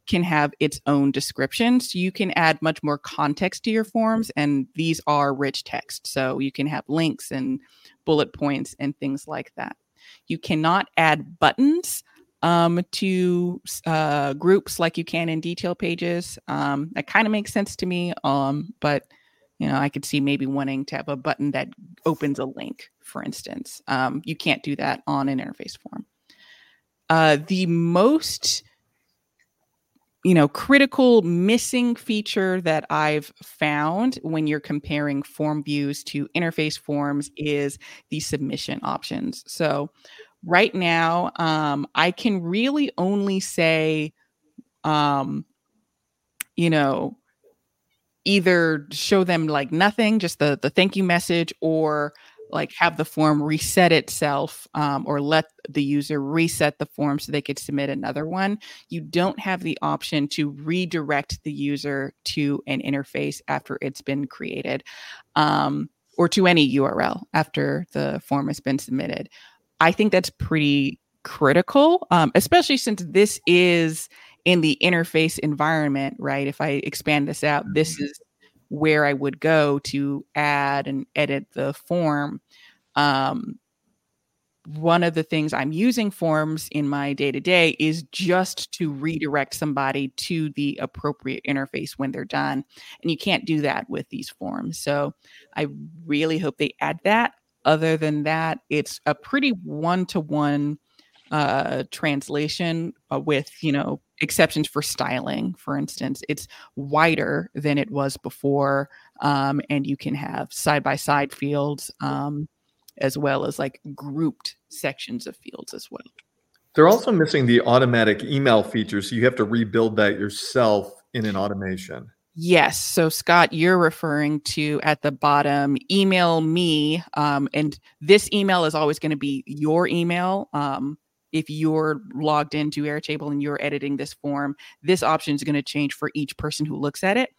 E: can have its own description. So you can add much more context to your forms, and these are rich text. So you can have links and bullet points and things like that. You cannot add buttons um, to uh, groups like you can in detail pages. Um, that kind of makes sense to me, um, but you know, I could see maybe wanting to have a button that opens a link, for instance. Um, you can't do that on an interface form. Uh, the most you know critical missing feature that i've found when you're comparing form views to interface forms is the submission options. So right now um, i can really only say um, you know either show them like nothing just the the thank you message or like have the form reset itself um, or let the user reset the form so they could submit another one. You don't have the option to redirect the user to an interface after it's been created um, or to any url after the form has been submitted. I think that's pretty critical um, especially since this is in the interface environment right? If i expand this out this mm-hmm. is where I would go to add and edit the form. Um, one of the things I'm using forms in my day to day is just to redirect somebody to the appropriate interface when they're done. And you can't do that with these forms. So I really hope they add that. Other than that, it's a pretty one to one translation uh, with, you know, exceptions for styling, for instance, it's wider than it was before. Um, and you can have side by side fields um, as well as like grouped sections of fields as well.
D: They're also missing the automatic email feature. So you have to rebuild that yourself in an automation.
E: Yes. So, Scott, you're referring to at the bottom, email me. Um, and this email is always going to be your email. Um, if you're logged into Airtable and you're editing this form, this option is going to change for each person who looks at it.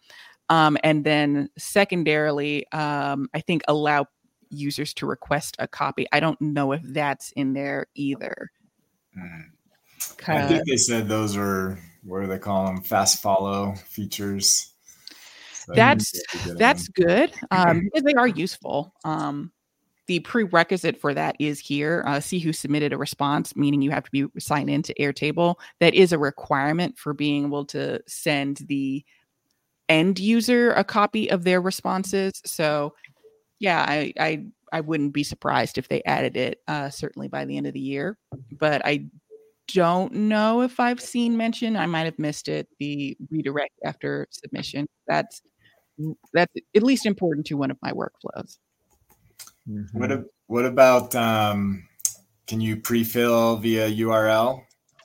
E: Um, and then secondarily, um, I think allow users to request a copy. I don't know if that's in there either.
B: Mm. I think they said those are what do they call them? Fast follow features.
E: So that's that's good um, because they are useful. Um, the prerequisite for that is here uh, see who submitted a response meaning you have to be signed into airtable. That is a requirement for being able to send the end user a copy of their responses. So yeah i i, I wouldn't be surprised if they added it uh, certainly by the end of the year. But i don't know if i've seen mention i might have missed it the redirect after submission. That's that's at least important to one of my workflows
B: Mm-hmm. What what about um, can you pre-fill via URL?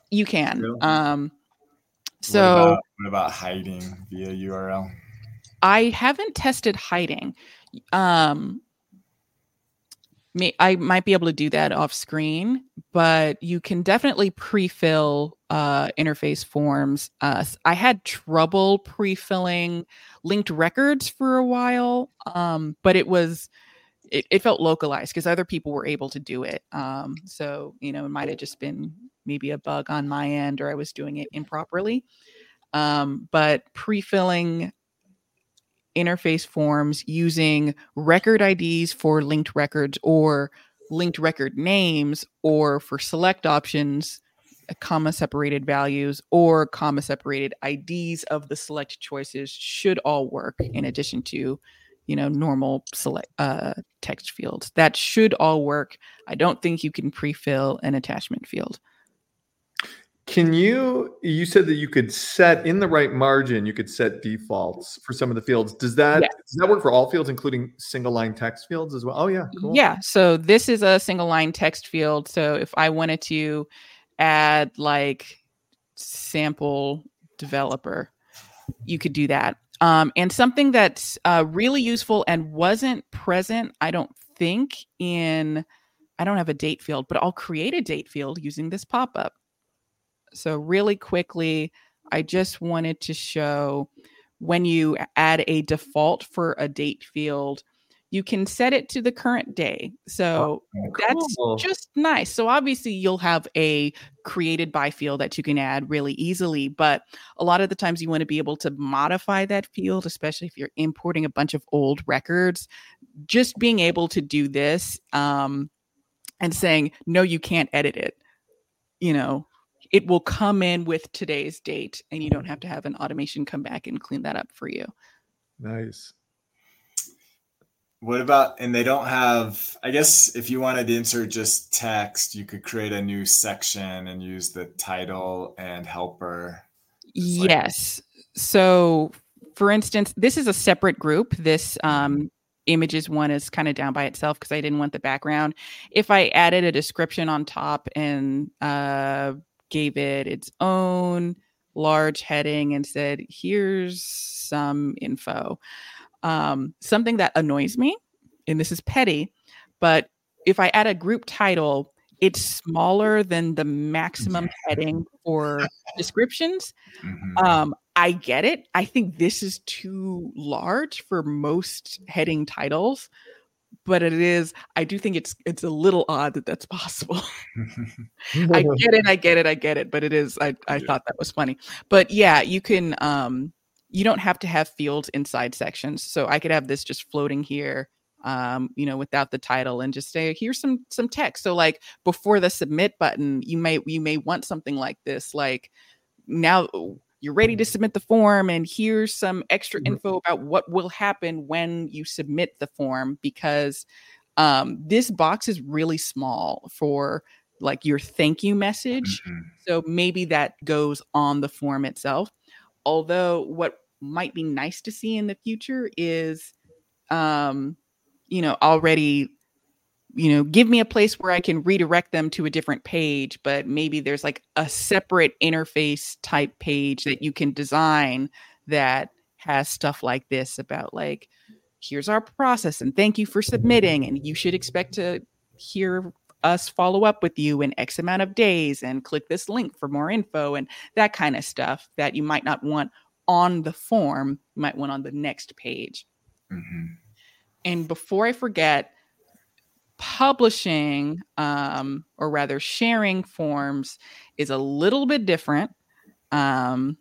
E: You can. Um, so
B: what about, what about, hiding via URL?
E: I haven't tested hiding. Um, may, I might be able to do that off screen, but you can definitely pre-fill uh, interface forms. Uh, I had trouble pre-filling linked records for a while, um, but it was it, it felt localized because other people were able to do it. Um, so, you know, it might have just been maybe a bug on my end or I was doing it improperly. Um, but pre filling interface forms using record IDs for linked records or linked record names or for select options, comma separated values or comma separated IDs of the select choices should all work in addition to you know normal select uh, text fields that should all work. I don't think you can pre-fill an attachment field.
D: Can you you said that you could set in the right margin you could set defaults for some of the fields. Does that yes. does that work for all fields including single line text fields as well? Oh yeah
E: cool. yeah so this is a single line text field. So if i wanted to add like sample developer you could do that um, and something that's uh, really useful and wasn't present, I don't think, in I don't have a date field, but I'll create a date field using this pop up. So, really quickly, I just wanted to show when you add a default for a date field, you can set it to the current day. So oh, cool. that's just nice. So obviously you'll have a created by field that you can add really easily, but a lot of the times you want to be able to modify that field, especially if you're importing a bunch of old records. Just being able to do this um, and saying, no, you can't edit it, you know, it will come in with today's date and you don't have to have an automation come back and clean that up for you.
D: Nice.
B: What about and they don't have i guess if you wanted to insert just text you could create a new section and use the title and helper.
E: Yes. So for instance this is a separate group. This um, images one is kind of down by itself because i didn't want the background. If i added a description on top and uh, gave it its own large heading and said here's some info um, something that annoys me, and this is petty, but if I add a group title, it's smaller than the maximum heading for descriptions. Mm-hmm. Um, I get it. I think this is too large for most heading titles, but it is. I do think it's it's a little odd that that's possible. I get it. I get it. I get it. But it is. I I yeah. thought that was funny. But yeah, you can. Um, you don't have to have fields inside sections. So I could have this just floating here, um, you know, without the title and just say, here's some some text. So like before the submit button, you may you may want something like this, like now you're ready to submit the form and here's some extra mm-hmm. info about what will happen when you submit the form because um, this box is really small for like your thank you message. Mm-hmm. So maybe that goes on the form itself. Although what might be nice to see in the future is um you know already you know give me a place where i can redirect them to a different page but maybe there's like a separate interface type page that you can design that has stuff like this about like here's our process and thank you for submitting and you should expect to hear us follow up with you in x amount of days and click this link for more info and that kind of stuff that you might not want on the form, you might want on the next page. Mm-hmm. And before I forget, publishing um, or rather sharing forms is a little bit different um,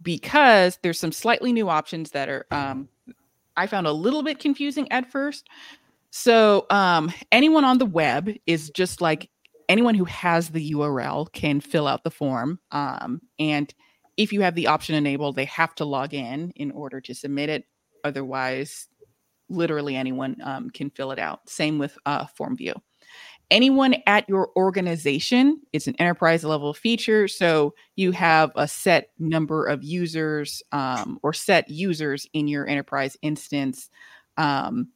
E: because there's some slightly new options that are um, I found a little bit confusing at first. So um, anyone on the web is just like anyone who has the URL can fill out the form um, and if you have the option enabled, they have to log in in order to submit it. Otherwise, literally anyone um, can fill it out. Same with uh, Form View. Anyone at your organization, it's an enterprise level feature. So you have a set number of users um, or set users in your enterprise instance um,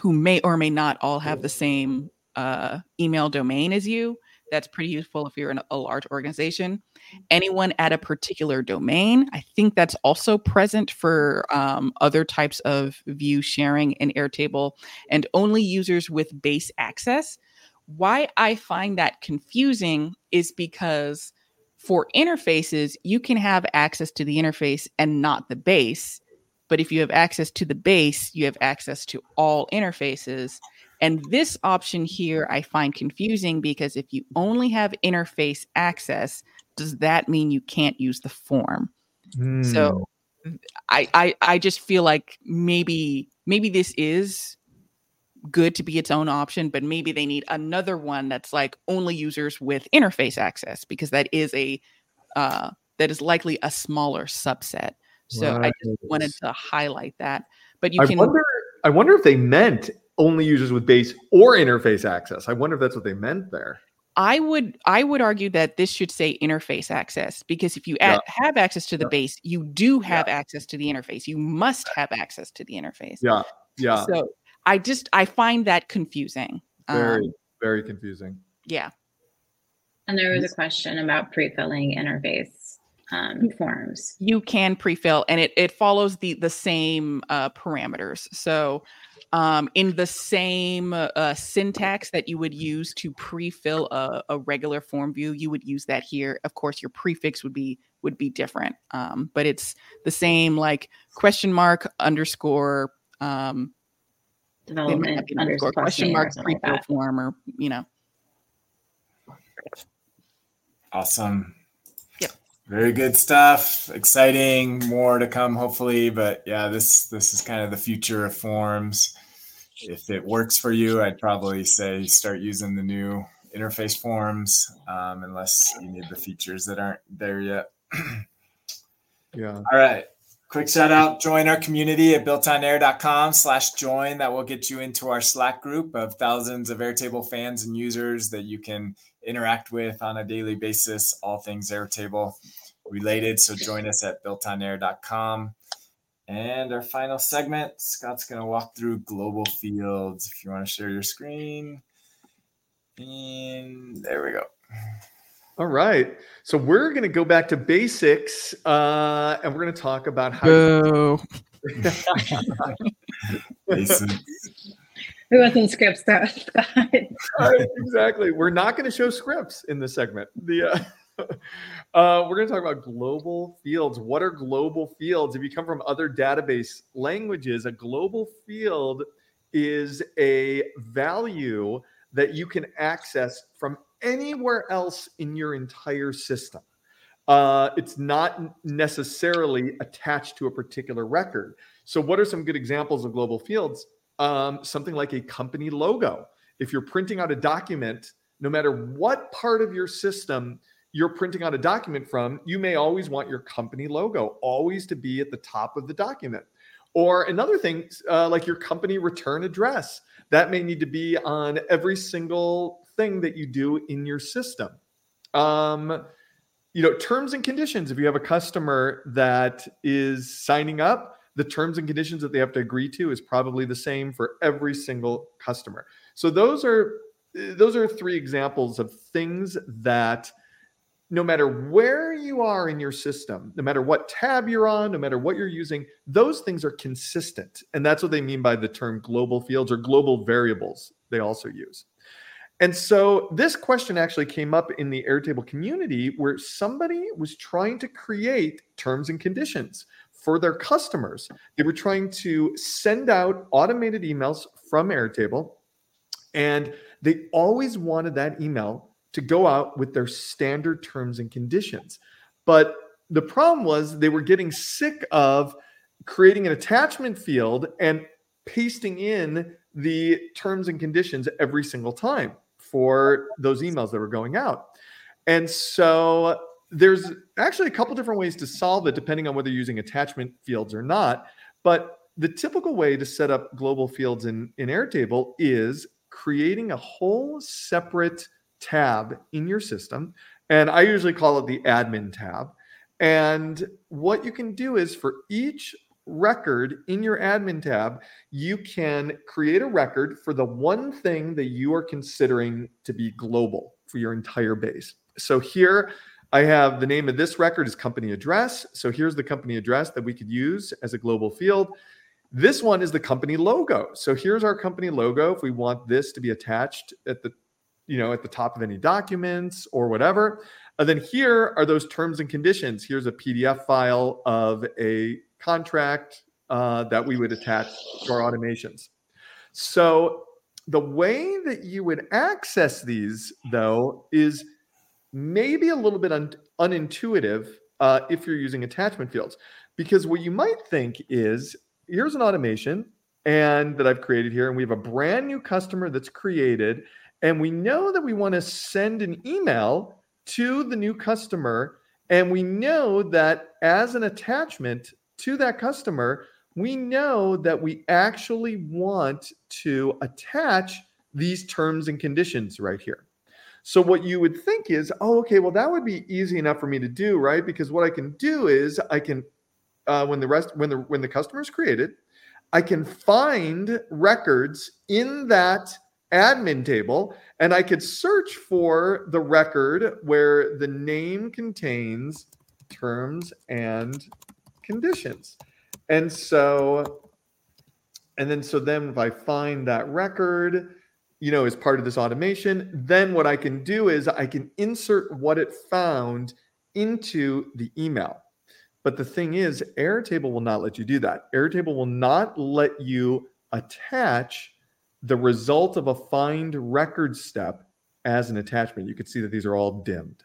E: who may or may not all have the same uh, email domain as you. That's pretty useful if you're in a large organization. Anyone at a particular domain, I think that's also present for um, other types of view sharing in Airtable, and only users with base access. Why I find that confusing is because for interfaces, you can have access to the interface and not the base. But if you have access to the base, you have access to all interfaces. And this option here I find confusing because if you only have interface access, does that mean you can't use the form? Mm. So hmm. I, I I just feel like maybe maybe this is good to be its own option, but maybe they need another one that's like only users with interface access because that is a uh, that is likely a smaller subset. So right. I just wanted to highlight that. But you
D: I
E: can
D: wonder I wonder if they meant only users with base or interface access. I wonder if that's what they meant there.
E: I would I would argue that this should say interface access because if you yeah. have access to the yeah. base, you do have yeah. access to the interface. You must have access to the interface.
D: Yeah, yeah.
E: So I just I find that confusing.
D: Very um, very confusing.
E: Yeah.
C: And there was a question about pre-filling interface um, forms.
E: You can pre-fill, and it it follows the the same uh, parameters. So um, in the same uh, syntax that you would use to pre-fill a, a, regular form view you would use that here. Of course your prefix would be would be different um, but it's the same like question mark underscore um,
C: development underscore
E: question mark pre-fill like form or you know.
B: Awesome very good stuff. Exciting. More to come, hopefully. But yeah, this this is kind of the future of forms. If it works for you, I'd probably say start using the new interface forms, um, unless you need the features that aren't there yet.
D: yeah.
B: All right. Quick shout out, join our community at builtonair.com slash join. That will get you into our Slack group of thousands of Airtable fans and users that you can interact with on a daily basis, all things Airtable related. So join us at builtonair.com. And our final segment, Scott's going to walk through global fields. If you want to share your screen. And there we go.
D: All right. So we're going to go back to basics uh, and we're going to talk about how.
E: Boo.
C: Wants some scripts, Scott?
D: Right, exactly. We're not going to show scripts in this segment. The uh, uh, we're going to talk about global fields. What are global fields? If you come from other database languages, a global field is a value that you can access from anywhere else in your entire system. Uh, it's not necessarily attached to a particular record. So, what are some good examples of global fields? Um, something like a company logo. If you're printing out a document, no matter what part of your system you're printing out a document from, you may always want your company logo always to be at the top of the document. Or another thing, uh, like your company return address, that may need to be on every single thing that you do in your system. Um, you know, terms and conditions. If you have a customer that is signing up, the terms and conditions that they have to agree to is probably the same for every single customer. So those are those are three examples of things that no matter where you are in your system, no matter what tab you're on, no matter what you're using, those things are consistent. And that's what they mean by the term global fields or global variables, they also use. And so this question actually came up in the Airtable community where somebody was trying to create terms and conditions for their customers. They were trying to send out automated emails from Airtable, and they always wanted that email to go out with their standard terms and conditions. But the problem was they were getting sick of creating an attachment field and pasting in the terms and conditions every single time for those emails that were going out. And so there's actually a couple different ways to solve it depending on whether you're using attachment fields or not. But the typical way to set up global fields in, in Airtable is creating a whole separate tab in your system. And I usually call it the admin tab. And what you can do is for each record in your admin tab, you can create a record for the one thing that you are considering to be global for your entire base. So here I have the name of this record is company address. So here's the company address that we could use as a global field. This one is the company logo. So here's our company logo. If we want this to be attached at the you know, at the top of any documents or whatever. And then here are those terms and conditions. Here's a PDF file of a contract uh, that we would attach to our automations. So the way that you would access these, though, is maybe a little bit un- unintuitive uh, if you're using attachment fields. Because what you might think is here's an automation and that I've created here, and we have a brand new customer that's created and we know that we want to send an email to the new customer. And we know that as an attachment to that customer, we know that we actually want to attach these terms and conditions right here. So what you would think is, oh, okay, well that would be easy enough for me to do, right? Because what I can do is I can, uh, when the rest, when the when the customer is created, I can find records in that admin table and I could search for the record where the name contains terms and conditions. And so, and then so then if I find that record, you know, as part of this automation, then what I can do is I can insert what it found into the email. But the thing is, Airtable will not let you do that. Airtable will not let you attach the result of a find record step as an attachment. You can see that these are all dimmed.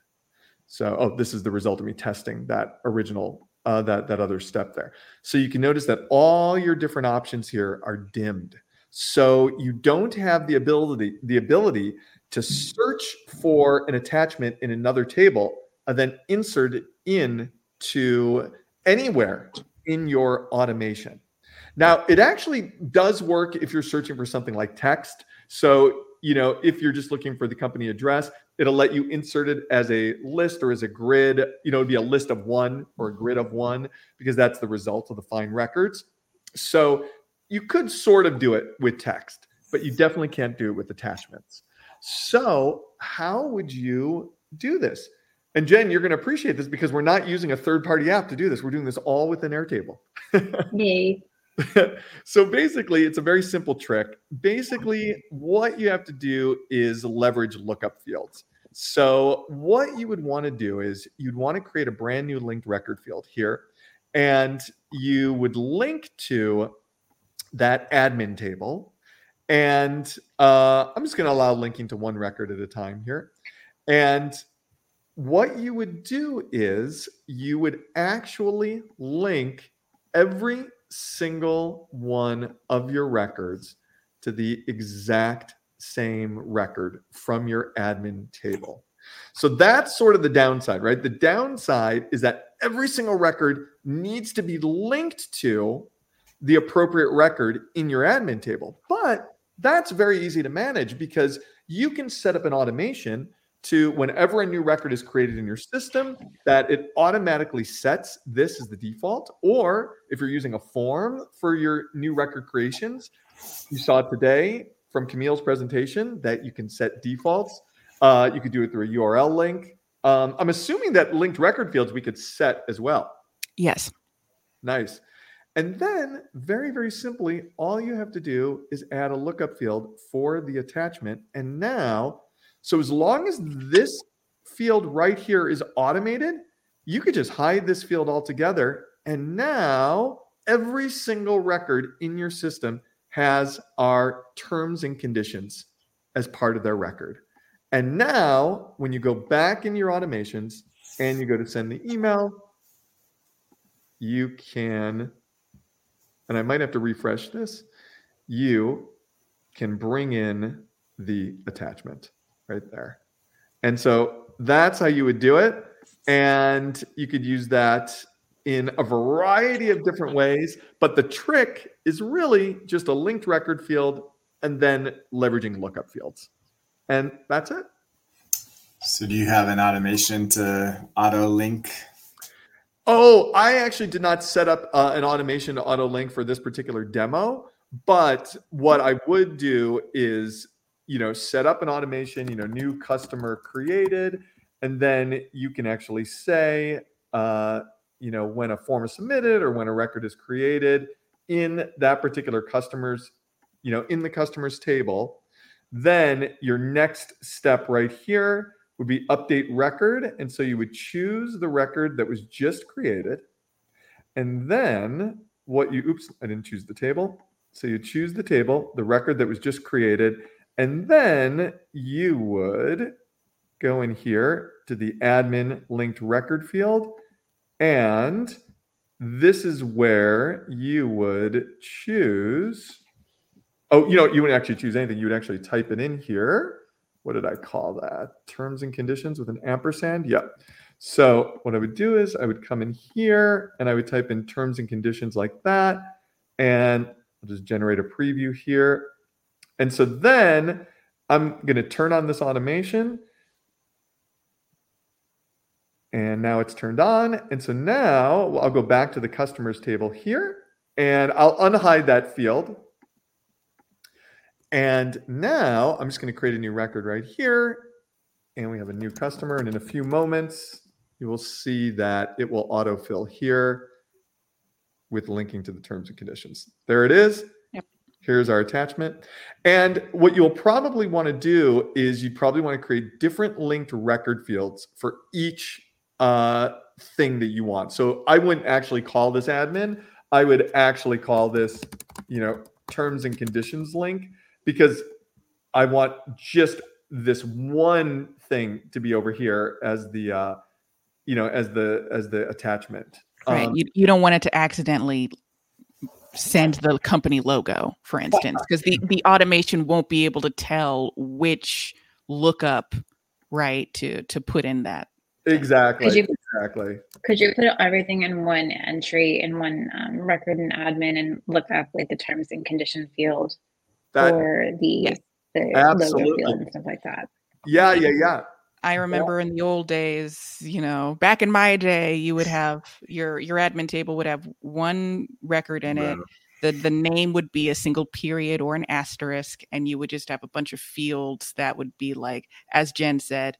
D: So, oh, this is the result of me testing that original, uh, that, that other step there. So you can notice that all your different options here are dimmed. So you don't have the ability, the ability to hmm. search for an attachment in another table and then insert it in to anywhere in your automation. Now, it actually does work if you're searching for something like text. So, you know, if you're just looking for the company address, it'll let you insert it as a list or as a grid. You know, it'd be a list of one or a grid of one because that's the result of the find records. So you could sort of do it with text, but you definitely can't do it with attachments. So, how would you do this? And Jen, you're going to appreciate this because we're not using a third party app to do this. We're doing this all within Airtable.
C: Yay.
D: so basically, it's a very simple trick. Basically, what you have to do is leverage lookup fields. So, what you would want to do is you'd want to create a brand new linked record field here, and you would link to that admin table. And uh, I'm just going to allow linking to one record at a time here. And what you would do is you would actually link every single one of your records to the exact same record from your admin table. So that's sort of the downside, right? The downside is that every single record needs to be linked to the appropriate record in your admin table. But that's very easy to manage because you can set up an automation to whenever a new record is created in your system that it automatically sets this as the default. Or if you're using a form for your new record creations you saw today from Kamille's presentation that you can set defaults. Uh, you could do it through a url link. Um, i'm assuming that linked record fields we could set as well.
E: Yes.
D: Nice and then very very simply all you have to do is add a lookup field for the attachment and now so as long as this field right here is automated, you could just hide this field altogether. And now every single record in your system has our terms and conditions as part of their record. And now when you go back in your automations and you go to send the email, you can, and I might have to refresh this, you can bring in the attachment right there. And so that's how you would do it. And you could use that in a variety of different ways. But the trick is really just a linked record field and then leveraging lookup fields. And that's it.
B: So, do you have an automation to auto link?
D: Oh, I actually did not set up uh, an automation to auto link for this particular demo. But what I would do is you know set up an automation you know new customer created and then you can actually say uh, you know when a form is submitted or when a record is created in that particular customer's you know in the customer's table then your next step right here would be update record and so you would choose the record that was just created and then what you oops i didn't choose the table so you choose the table the record that was just created and then you would go in here to the admin linked record field. And this is where you would choose. Oh, you know, you wouldn't actually choose anything. You would actually type it in here. What did I call that? Terms and conditions with an ampersand. Yep. So what I would do is I would come in here and I would type in terms and conditions like that. And I'll just generate a preview here. And so then I'm going to turn on this automation. And now it's turned on. And so now I'll go back to the customers table here and I'll unhide that field. And now I'm just going to create a new record right here. And we have a new customer. And in a few moments, you will see that it will autofill here with linking to the terms and conditions. There it is. Here's our attachment. And what you'll probably want to do is you probably want to create different linked record fields for each uh, thing that you want. So I wouldn't actually call this admin. I would actually call this, you know, terms and conditions link because I want just this one thing to be over here as the, uh, you know, as the as the attachment.
E: Right. Um, you, you don't want it to accidentally send the company logo, for instance, because the, the automation won't be able to tell which lookup right to to put in that.
D: Exactly.
C: Because you
D: exactly.
C: Could you put everything in one entry in one um, record and admin and look up like the terms and condition field
D: That,
C: or the the logo
D: Absolutely.
C: field and stuff like that?
D: yeah, yeah, yeah.
E: I remember in the old days, you know, back in my day, you would have your your admin table would have one record in it. The the name would be a single period or an asterisk, and you would just have a bunch of fields that would be like, as Jen said,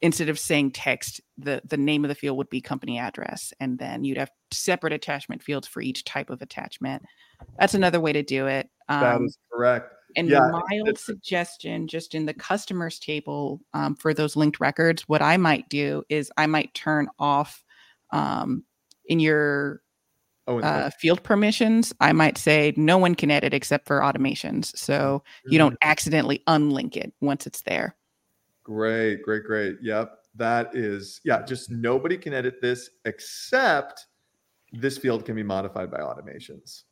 E: instead of saying text, the the name of the field would be company address, and then you'd have separate attachment fields for each type of attachment. That's another way to do it.
D: That
E: Um,
D: is correct.
E: and
D: Yeah,
E: mild
D: it's-
E: suggestion, just in the customers table um, for those linked records, what I might do is I might turn off um, in your
D: Oh,
E: uh, field permissions. I might say no one can edit except for automations, so you don't accidentally unlink it once it's there.
D: Great, great, great. Yep. That is, yeah, just nobody can edit this except this field can be modified by automations.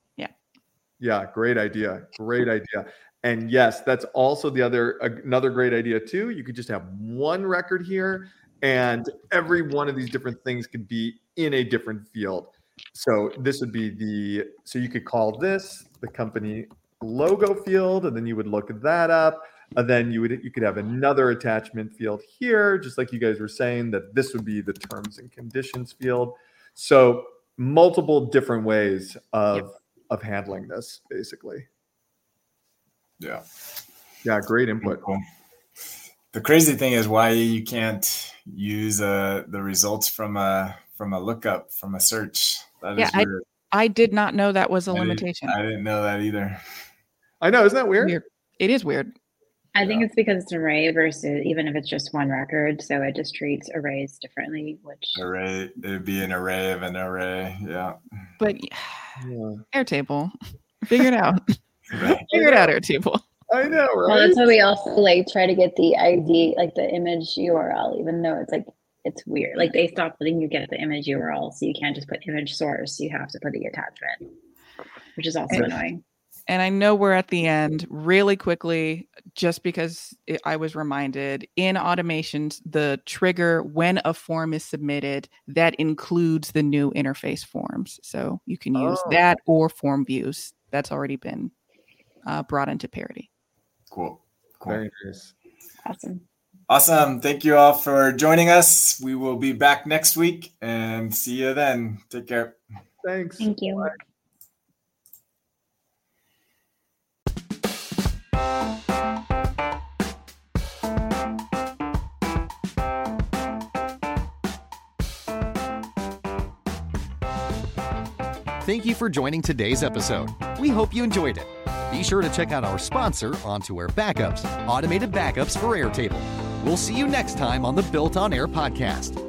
E: Yeah.
D: Great idea. Great idea. And yes, that's also the other another great idea too. You could just have one record here and every one of these different things could be in a different field. So this would be the so you could call this the company logo field and then you would look that up and then you would you could have another attachment field here just like you guys were saying that this would be the terms and conditions field so multiple different ways of of handling this basically
B: Yeah.
D: yeah great input
B: Cool. The crazy thing is why you can't use uh, the results from a from a lookup from a search. That is
E: Yeah, I-
B: weird.
E: I did not know that was a
B: I didn't-
E: limitation.
B: I didn't know that either.
D: i know isn't that weird
E: Weird. It is weird.
C: I think it's because it's an array versus even if it's just one record, so it just treats arrays differently. Which
B: Array. It'd be an array of an array. Yeah.
E: But
D: yeah.
E: Airtable, figure it out.
B: Right.
E: figure it out, Airtable.
D: i know right?
C: well, that's why we also like try to get the ID, like the image URL, even though it's like it's weird. Like they stopped letting you get the image URL, so you can't just put image source. You have to put the attachment, which is also
E: And-
C: annoying.
E: And I know we're at the end really quickly, just because it, I was reminded in automations, the trigger when a form is submitted that includes the new interface forms. So you can use
D: Oh.
E: that or form views. That's already been uh, brought into parity.
B: Cool. Cool.
D: very nice
C: Awesome.
B: Awesome. Thank you all for joining us. We will be back next week and see you then. Take care.
D: thanks
C: Thank you.
A: Thank you for joining today's episode. We hope you enjoyed it. Be sure to check out our sponsor, On2 Air Backups, automated backups for Airtable. We'll see you next time on the Built on Air podcast.